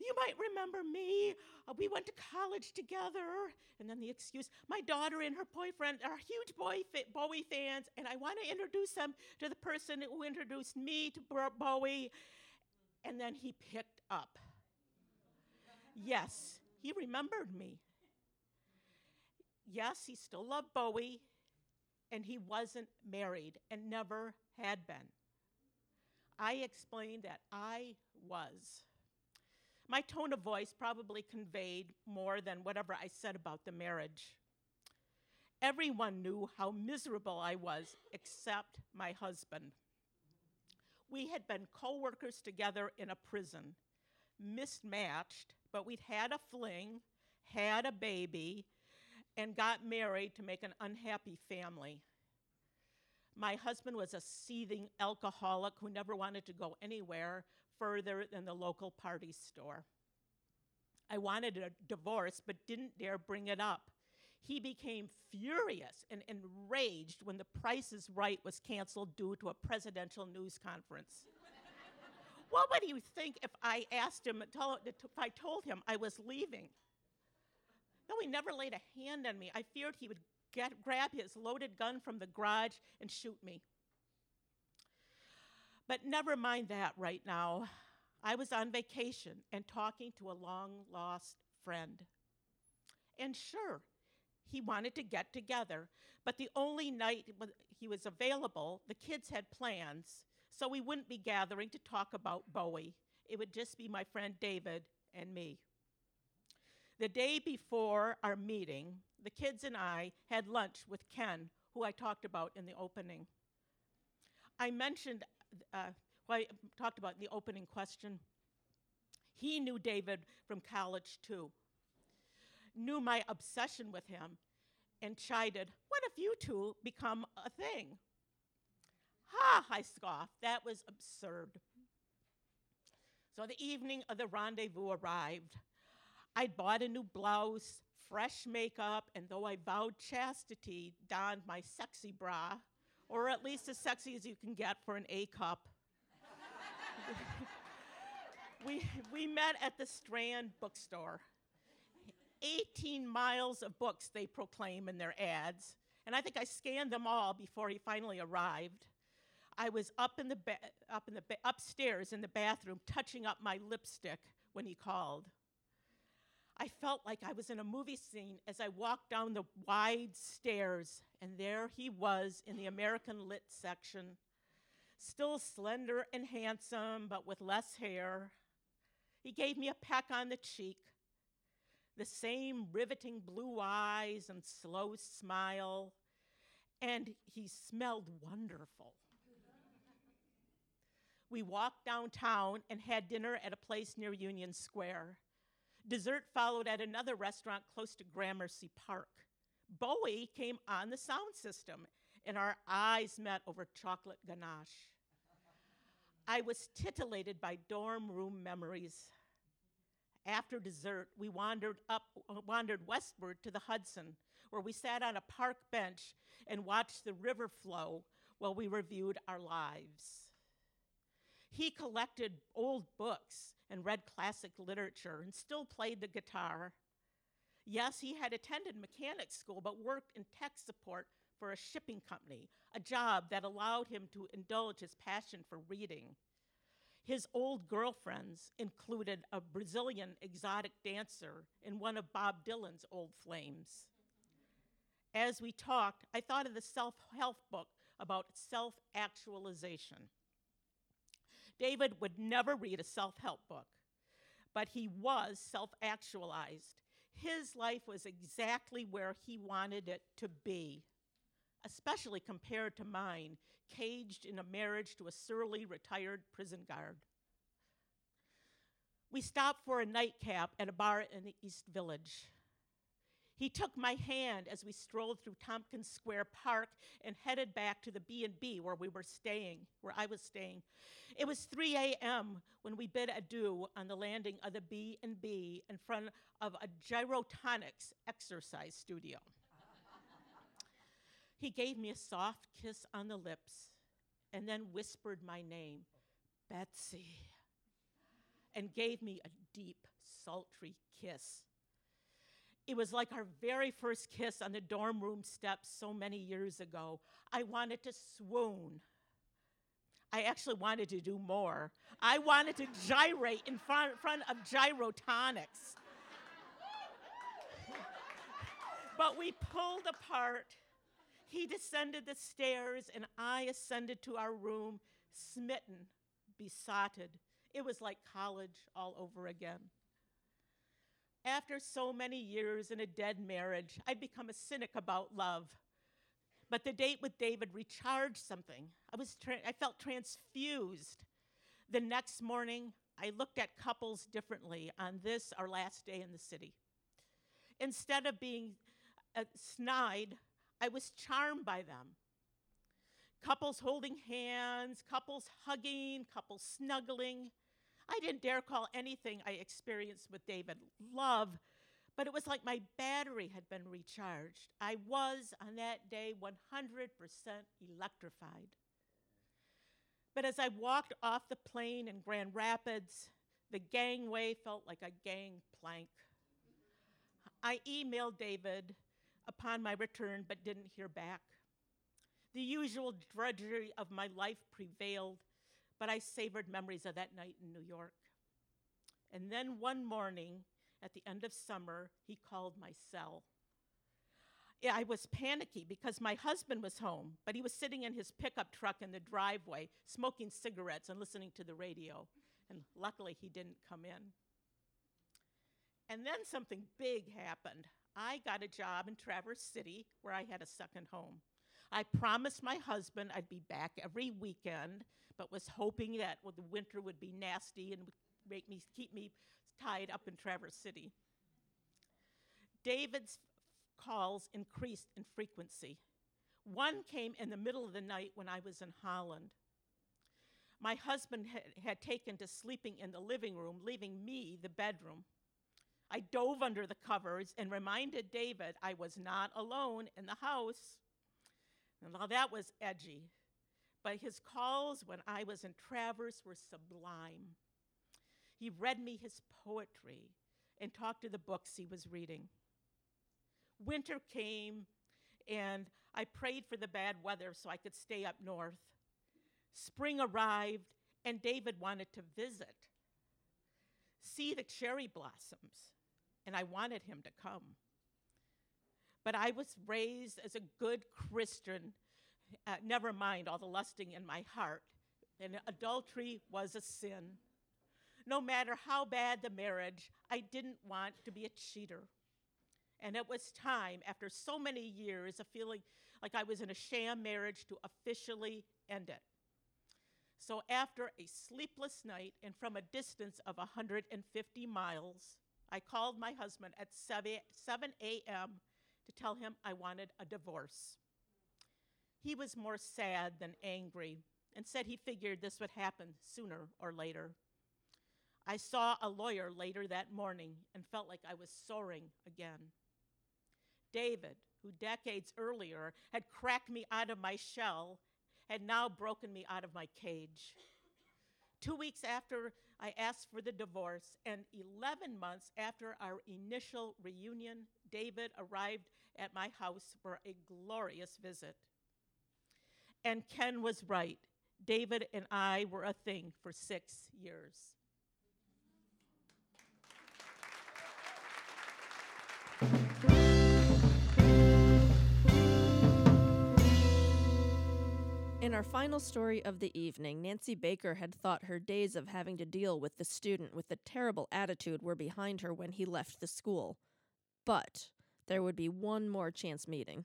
You might remember me. Uh, we went to college together. And then the excuse my daughter and her boyfriend are huge Bowie fans, and I want to introduce them to the person who introduced me to Bowie. And then he picked up. Yes, he remembered me. Yes, he still loved Bowie, and he wasn't married and never had been. I explained that I was. My tone of voice probably conveyed more than whatever I said about the marriage. Everyone knew how miserable I was except my husband. We had been co workers together in a prison, mismatched, but we'd had a fling, had a baby, and got married to make an unhappy family. My husband was a seething alcoholic who never wanted to go anywhere further than the local party store. I wanted a divorce but didn't dare bring it up. He became furious and enraged when The Price is Right was canceled due to a presidential news conference. What would he think if I asked him, if I told him I was leaving? Though he never laid a hand on me, I feared he would get, grab his loaded gun from the garage and shoot me. But never mind that right now. I was on vacation and talking to a long lost friend. And sure, he wanted to get together, but the only night he was available, the kids had plans, so we wouldn't be gathering to talk about Bowie. It would just be my friend David and me. The day before our meeting, the kids and I had lunch with Ken, who I talked about in the opening. I mentioned, uh, well, I talked about in the opening question. He knew David from college too, knew my obsession with him, and chided, What if you two become a thing? Ha, I scoffed. That was absurd. So the evening of the rendezvous arrived. I'd bought a new blouse, fresh makeup, and though I vowed chastity, donned my sexy bra, or at least as sexy as you can get for an A cup. *laughs* we, we met at the Strand bookstore. 18 miles of books they proclaim in their ads, and I think I scanned them all before he finally arrived. I was up in the ba- up in the ba- upstairs in the bathroom touching up my lipstick when he called. I felt like I was in a movie scene as I walked down the wide stairs, and there he was in the American Lit section, still slender and handsome, but with less hair. He gave me a peck on the cheek, the same riveting blue eyes and slow smile, and he smelled wonderful. We walked downtown and had dinner at a place near Union Square. Dessert followed at another restaurant close to Gramercy Park. Bowie came on the sound system, and our eyes met over chocolate ganache. I was titillated by dorm room memories. After dessert, we wandered up, wandered westward to the Hudson, where we sat on a park bench and watched the river flow while we reviewed our lives. He collected old books and read classic literature and still played the guitar. Yes, he had attended mechanic school but worked in tech support for a shipping company, a job that allowed him to indulge his passion for reading. His old girlfriends included a Brazilian exotic dancer and one of Bob Dylan's old flames. As we talked, I thought of the self help book about self actualization. David would never read a self help book, but he was self actualized. His life was exactly where he wanted it to be, especially compared to mine, caged in a marriage to a surly retired prison guard. We stopped for a nightcap at a bar in the East Village. He took my hand as we strolled through Tompkins Square Park and headed back to the B&B where we were staying, where I was staying. It was 3 a.m. when we bid adieu on the landing of the B&B in front of a Gyrotonics exercise studio. he gave me a soft kiss on the lips and then whispered my name, Betsy, and gave me a deep, sultry kiss. It was like our very first kiss on the dorm room steps so many years ago. I wanted to swoon. I actually wanted to do more. I wanted to gyrate in front, front of gyrotonics. but we pulled apart. He descended the stairs, and I ascended to our room, smitten, besotted. It was like college all over again. After so many years in a dead marriage, I'd become a cynic about love. But the date with David recharged something. I, was tra- I felt transfused. The next morning, I looked at couples differently on this, our last day in the city. Instead of being uh, snide, I was charmed by them. Couples holding hands, couples hugging, couples snuggling. I didn't dare call anything I experienced with David love, but it was like my battery had been recharged. I was, on that day, 100% electrified. But as I walked off the plane in Grand Rapids, the gangway felt like a gangplank. I emailed David upon my return but didn't hear back. The usual drudgery of my life prevailed, but I savored memories of that night in New York. And then one morning, at the end of summer, he called my cell. I was panicky because my husband was home, but he was sitting in his pickup truck in the driveway, smoking cigarettes and listening to the radio. And luckily, he didn't come in. And then something big happened. I got a job in Traverse City where I had a second home. I promised my husband I'd be back every weekend, but was hoping that well, the winter would be nasty and would make me keep me tied up in Traverse City. David's calls increased in frequency. One came in the middle of the night when I was in Holland. My husband had, had taken to sleeping in the living room, leaving me the bedroom. I dove under the covers and reminded David I was not alone in the house. And while that was edgy, but his calls when I was in Traverse were sublime. He read me his poetry and talked to the books he was reading. Winter came, and I prayed for the bad weather so I could stay up north. Spring arrived, and David wanted to visit, see the cherry blossoms, and I wanted him to come. But I was raised as a good Christian, uh, never mind all the lusting in my heart, and adultery was a sin. No matter how bad the marriage, I didn't want to be a cheater. And it was time, after so many years of feeling like I was in a sham marriage, to officially end it. So, after a sleepless night and from a distance of 150 miles, I called my husband at 7, 7 a.m. to tell him I wanted a divorce. He was more sad than angry and said he figured this would happen sooner or later. I saw a lawyer later that morning and felt like I was soaring again. David, who decades earlier had cracked me out of my shell, had now broken me out of my cage. Two weeks after I asked for the divorce, and 11 months after our initial reunion, David arrived at my house for a glorious visit. And Ken was right. David and I were a thing for six years. In our final story of the evening, Nancy Baker had thought her days of having to deal with the student with the terrible attitude were behind her when he left the school. But there would be one more chance meeting.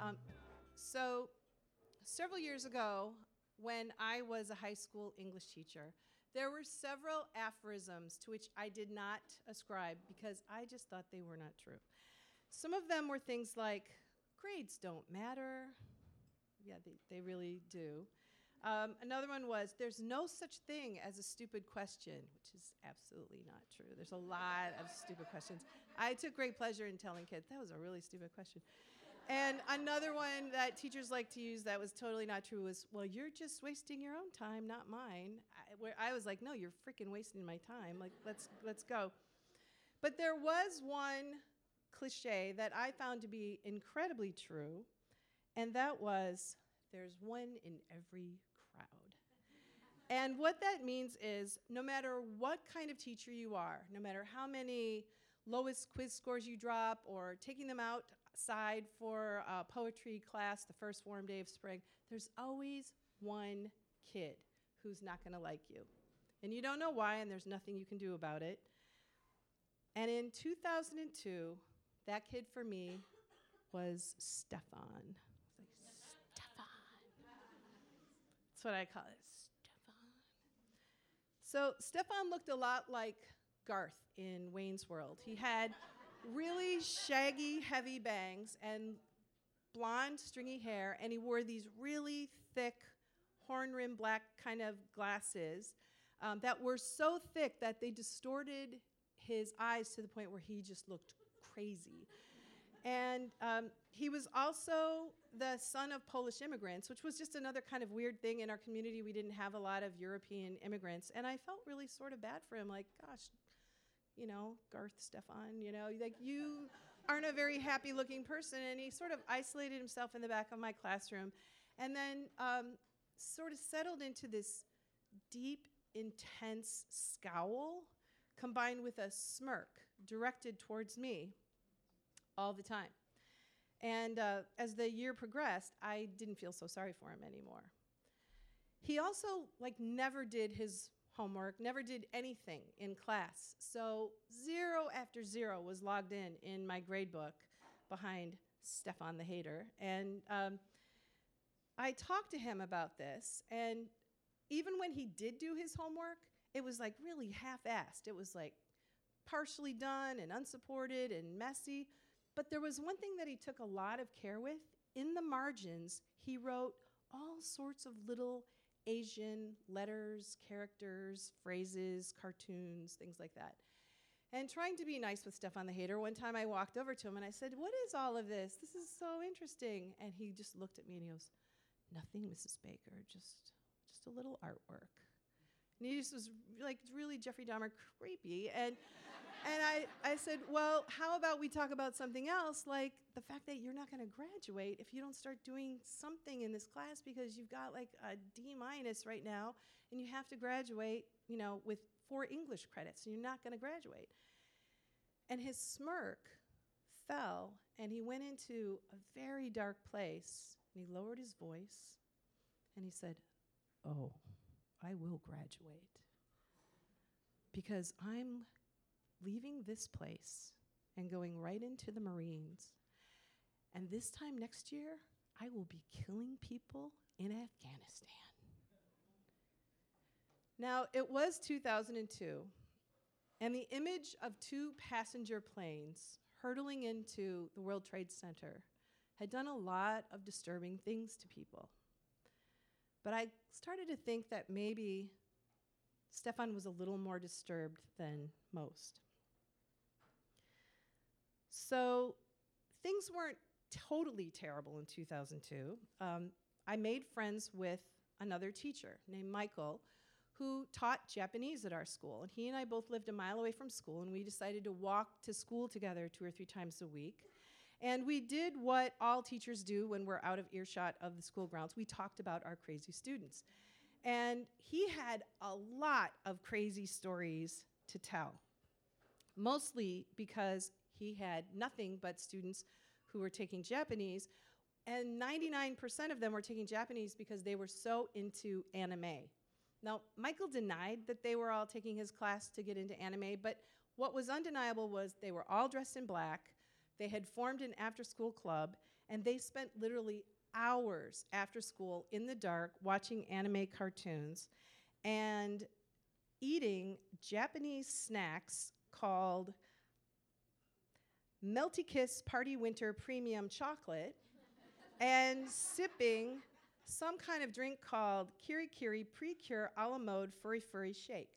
Um, so, several years ago, when I was a high school English teacher, there were several aphorisms to which I did not ascribe because I just thought they were not true. Some of them were things like grades don't matter. Yeah, they, they really do. Um, another one was there's no such thing as a stupid question, which is absolutely not true. There's a lot of stupid questions. I took great pleasure in telling kids that was a really stupid question. And another one that teachers like to use that was totally not true was, well, you're just wasting your own time, not mine. I, where I was like, no, you're freaking wasting my time. Like, let's let's go. But there was one cliche that I found to be incredibly true, and that was, there's one in every. And what that means is, no matter what kind of teacher you are, no matter how many lowest quiz scores you drop or taking them out side for a poetry class the first warm day of spring, there's always one kid who's not going to like you. And you don't know why, and there's nothing you can do about it. And in 2002, that kid for me was Stefan. Stefan. That's what I call it. So Stefan looked a lot like Garth in Wayne's World. He had really shaggy, heavy bangs and blonde, stringy hair, and he wore these really thick, horn rimmed black kind of glasses um, that were so thick that they distorted his eyes to the point where he just looked crazy. And um, he was also the son of Polish immigrants, which was just another kind of weird thing in our community. We didn't have a lot of European immigrants. And I felt really sort of bad for him like, gosh, you know, Garth Stefan, you know, like you aren't a very happy looking person. And he sort of isolated himself in the back of my classroom and then um, sort of settled into this deep, intense scowl combined with a smirk directed towards me all the time. And uh, as the year progressed, I didn't feel so sorry for him anymore. He also like never did his homework, never did anything in class. So zero after zero was logged in in my grade book behind Stefan the Hater. And um, I talked to him about this, and even when he did do his homework, it was like really half assed. It was like partially done and unsupported and messy. But there was one thing that he took a lot of care with. In the margins, he wrote all sorts of little Asian letters, characters, phrases, cartoons, things like that. And trying to be nice with Stefan the Hater, one time I walked over to him and I said, What is all of this? This is so interesting. And he just looked at me and he goes, Nothing, Mrs. Baker, just just a little artwork. And he just was like really Jeffrey Dahmer creepy. And and I, I said, Well, how about we talk about something else, like the fact that you're not going to graduate if you don't start doing something in this class because you've got like a D minus right now and you have to graduate, you know, with four English credits and you're not going to graduate. And his smirk fell and he went into a very dark place and he lowered his voice and he said, Oh, I will graduate because I'm leaving this place and going right into the Marines. And this time next year, I will be killing people in Afghanistan. Now, it was 2002, and the image of two passenger planes hurtling into the World Trade Center had done a lot of disturbing things to people. But I started to think that maybe Stefan was a little more disturbed than most. So things weren't totally terrible in 2002. Um, I made friends with another teacher named Michael who taught Japanese at our school. And he and I both lived a mile away from school, and we decided to walk to school together two or three times a week. And we did what all teachers do when we're out of earshot of the school grounds. We talked about our crazy students. And he had a lot of crazy stories to tell, mostly because he had nothing but students who were taking Japanese, and 99% of them were taking Japanese because they were so into anime. Now, Michael denied that they were all taking his class to get into anime, but what was undeniable was they were all dressed in black, they had formed an after school club, and they spent literally hours after school in the dark watching anime cartoons and eating Japanese snacks called Melty Kiss Party Winter Premium Chocolate and sipping some kind of drink called Kiri Kiri Precure a la mode Furry Furry Shake.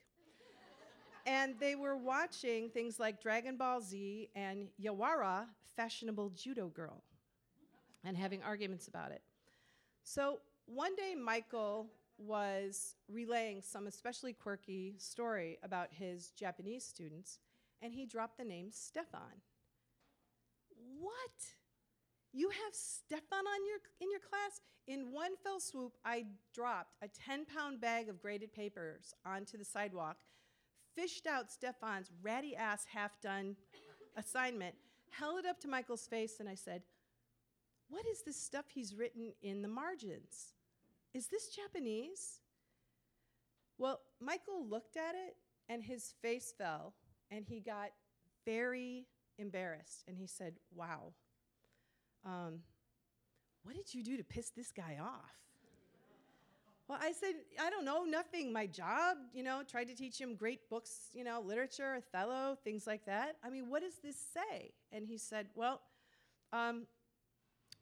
and they were watching things like Dragon Ball Z and Yawara, Fashionable Judo Girl, and having arguments about it. So one day, Michael was relaying some especially quirky story about his Japanese students, and he dropped the name Stefan. What? You have Stefan on your in your class? In one fell swoop, I dropped a 10-pound bag of graded papers onto the sidewalk, fished out Stefan's ratty ass half-done assignment, held it up to Michael's face, and I said, What is this stuff he's written in the margins? Is this Japanese? Well, Michael looked at it and his face fell and he got very embarrassed and he said, Wow, um, what did you do to piss this guy off? Well, I said, I don't know, nothing. My job, you know, tried to teach him great books, you know, literature, Othello, things like that. I mean, what does this say? And he said, Well, um,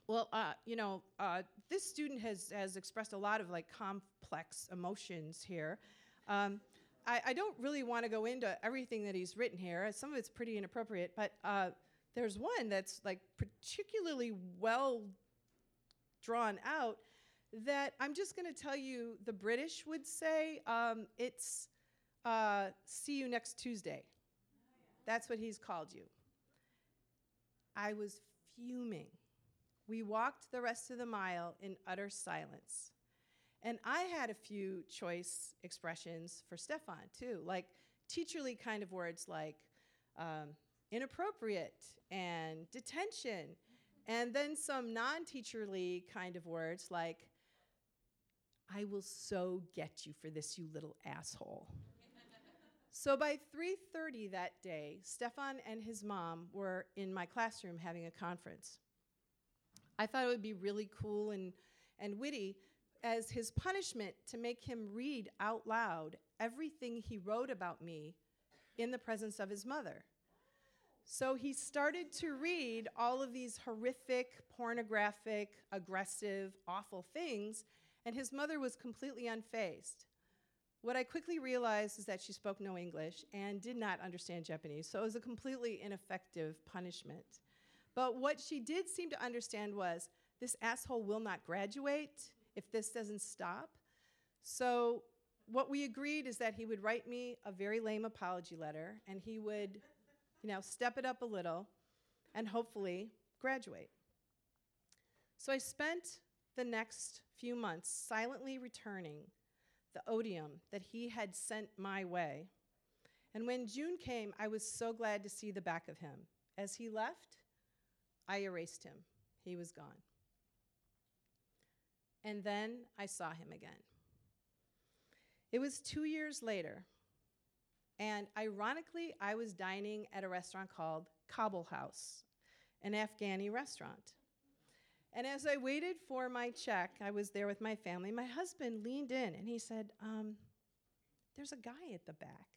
well, uh, you know, uh, this student has, has expressed a lot of like complex emotions here. Um, I, I, don't really want to go into everything that he's written here. Some of it's pretty inappropriate, but uh, there's one that's like particularly well drawn out that I'm just going to tell you the British would say um, it's uh, see you next Tuesday. That's what he's called you. I was fuming. We walked the rest of the mile in utter silence. And I had a few choice expressions for Stefan too, like teacherly kind of words like um, inappropriate and detention, and then some non teacherly kind of words like, I will so get you for this, you little asshole. so by 3:30 that day, Stefan and his mom were in my classroom having a conference. I thought it would be really cool and, and witty as his punishment to make him read out loud everything he wrote about me in the presence of his mother. So he started to read all of these horrific, pornographic, aggressive, awful things, and his mother was completely unfazed. What I quickly realized is that she spoke no English and did not understand Japanese, so it was a completely ineffective punishment. But what she did seem to understand was this asshole will not graduate if this doesn't stop. So, what we agreed is that he would write me a very lame apology letter and he would, you know, step it up a little and hopefully graduate. So, I spent the next few months silently returning the odium that he had sent my way. And when June came, I was so glad to see the back of him. As he left, I erased him. He was gone. And then I saw him again. It was two years later, and ironically, I was dining at a restaurant called Kabul House, an Afghani restaurant. And as I waited for my check, I was there with my family. My husband leaned in and he said, um, There's a guy at the back.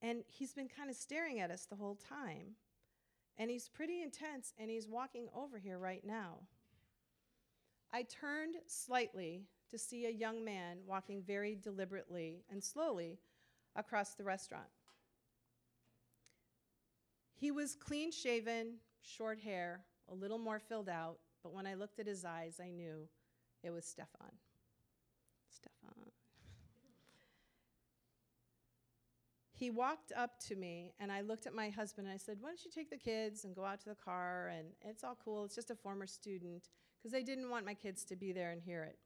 And he's been kind of staring at us the whole time. And he's pretty intense, and he's walking over here right now. I turned slightly to see a young man walking very deliberately and slowly across the restaurant. He was clean shaven, short hair, a little more filled out, but when I looked at his eyes, I knew it was Stefan. Stefan. he walked up to me, and I looked at my husband and I said, Why don't you take the kids and go out to the car? And it's all cool. It's just a former student, because I didn't want my kids to be there and hear it.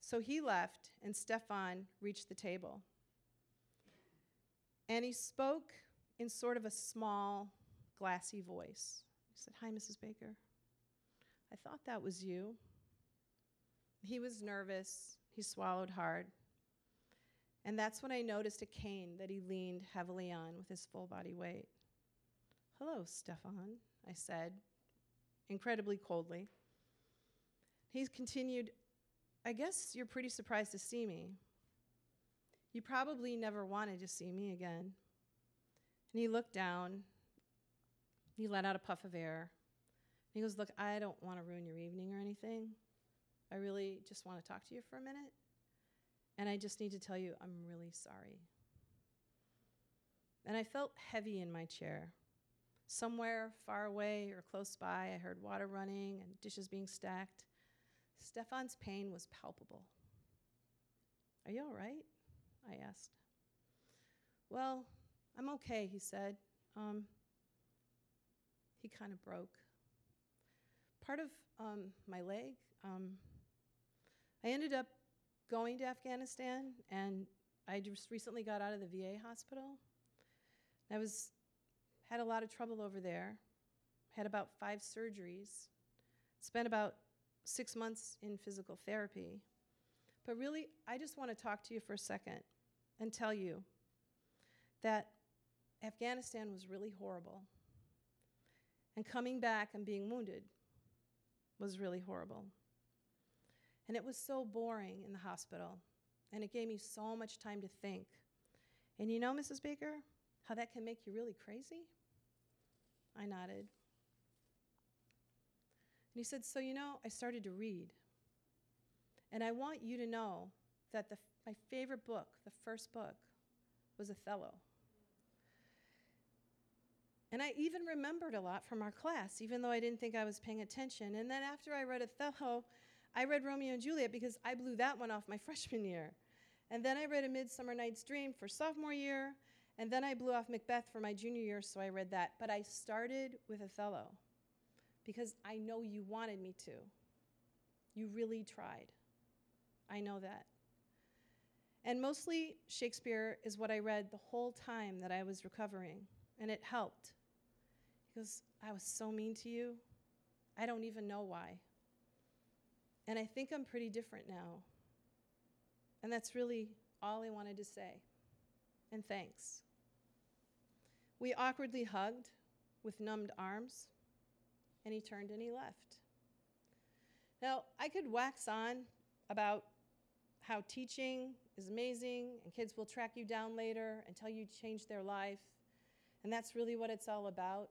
So he left, and Stefan reached the table. And he spoke in sort of a small, glassy voice. He said, Hi, Mrs. Baker. I thought that was you. He was nervous. He swallowed hard. And that's when I noticed a cane that he leaned heavily on with his full body weight. Hello, Stefan, I said, incredibly coldly. He continued, I guess you're pretty surprised to see me. You probably never wanted to see me again. And he looked down. He let out a puff of air. He goes, Look, I don't want to ruin your evening or anything. I really just want to talk to you for a minute. And I just need to tell you, I'm really sorry. And I felt heavy in my chair. Somewhere far away or close by, I heard water running and dishes being stacked. Stefan's pain was palpable. Are you all right? I asked. Well, I'm okay, he said. Um, he kind of broke. Part of um, my leg, um, I ended up going to Afghanistan, and I just recently got out of the VA hospital. I was had a lot of trouble over there. Had about five surgeries. Spent about six months in physical therapy. But really, I just want to talk to you for a second and tell you that Afghanistan was really horrible. And coming back and being wounded was really horrible. And it was so boring in the hospital. And it gave me so much time to think. And you know, Mrs. Baker, how that can make you really crazy? I nodded. And he said, So, you know, I started to read. And I want you to know that the, my favorite book, the first book, was Othello. And I even remembered a lot from our class, even though I didn't think I was paying attention. And then after I read Othello, I read Romeo and Juliet because I blew that one off my *laughs* freshman year. And then I read A Midsummer Night's Dream for sophomore year. And then I blew off Macbeth for my junior year, so I read that. But I started with Othello because I know you wanted me to. You really tried. I know that. And mostly Shakespeare is what I read the whole time that I was recovering, and it helped. Because I was so mean to you, I don't even know why. And I think I'm pretty different now. And that's really all I wanted to say. And thanks. We awkwardly hugged with numbed arms, and he turned and he left. Now, I could wax on about how teaching is amazing and kids will track you down later and tell you change their life, and that's really what it's all about.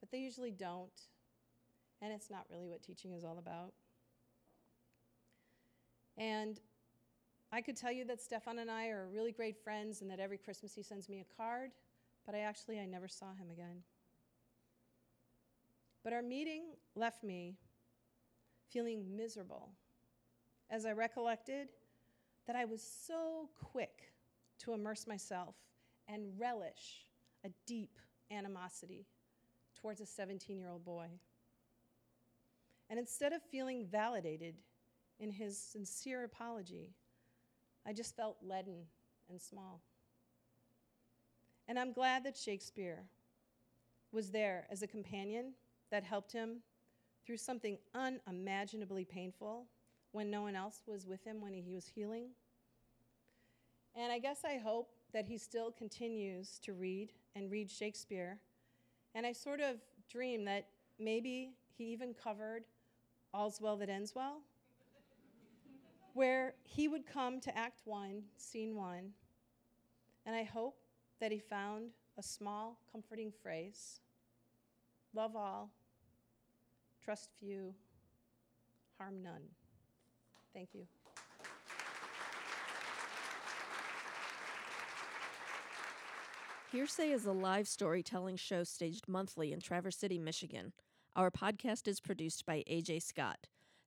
But they usually don't, and it's not really what teaching is all about. And I could tell you that Stefan and I are really great friends and that every Christmas he sends me a card, but I actually I never saw him again. But our meeting left me feeling miserable as I recollected that I was so quick to immerse myself and relish a deep animosity towards a 17 year old boy. And instead of feeling validated in his sincere apology, I just felt leaden and small. And I'm glad that Shakespeare was there as a companion that helped him through something unimaginably painful when no one else was with him when he was healing. And I guess I hope that he still continues to read and read Shakespeare. And I sort of dream that maybe he even covered All's Well That Ends Well, where he would come to Act One, Scene One, and I hope that he found a small, comforting phrase love all, trust few, harm none. Thank you. Hearsay is a live storytelling show staged monthly in Traverse City, Michigan. Our podcast is produced by AJ Scott.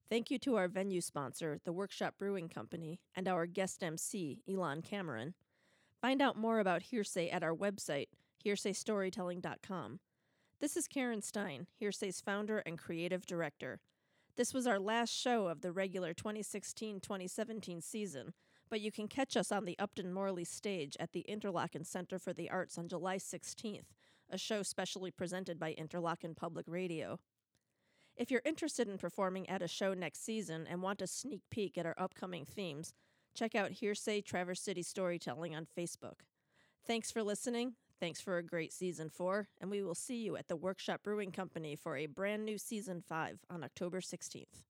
Thank you to our venue sponsor, the Workshop Brewing Company, and our guest MC, Elon Cameron. Find out more about Hearsay at our website, hearsaystorytelling.com. This is Karen Stein, Hearsay's founder and creative director. This was our last show of the regular 2016 2017 season, but you can catch us on the Upton Morley stage at the Interlochen Center for the Arts on July 16th, a show specially presented by Interlochen Public Radio. If you're interested in performing at a show next season and want a sneak peek at our upcoming themes, check out Hearsay Traverse City Storytelling on Facebook. Thanks for listening. Thanks for a great season four, and we will see you at the Workshop Brewing Company for a brand new season five on October 16th.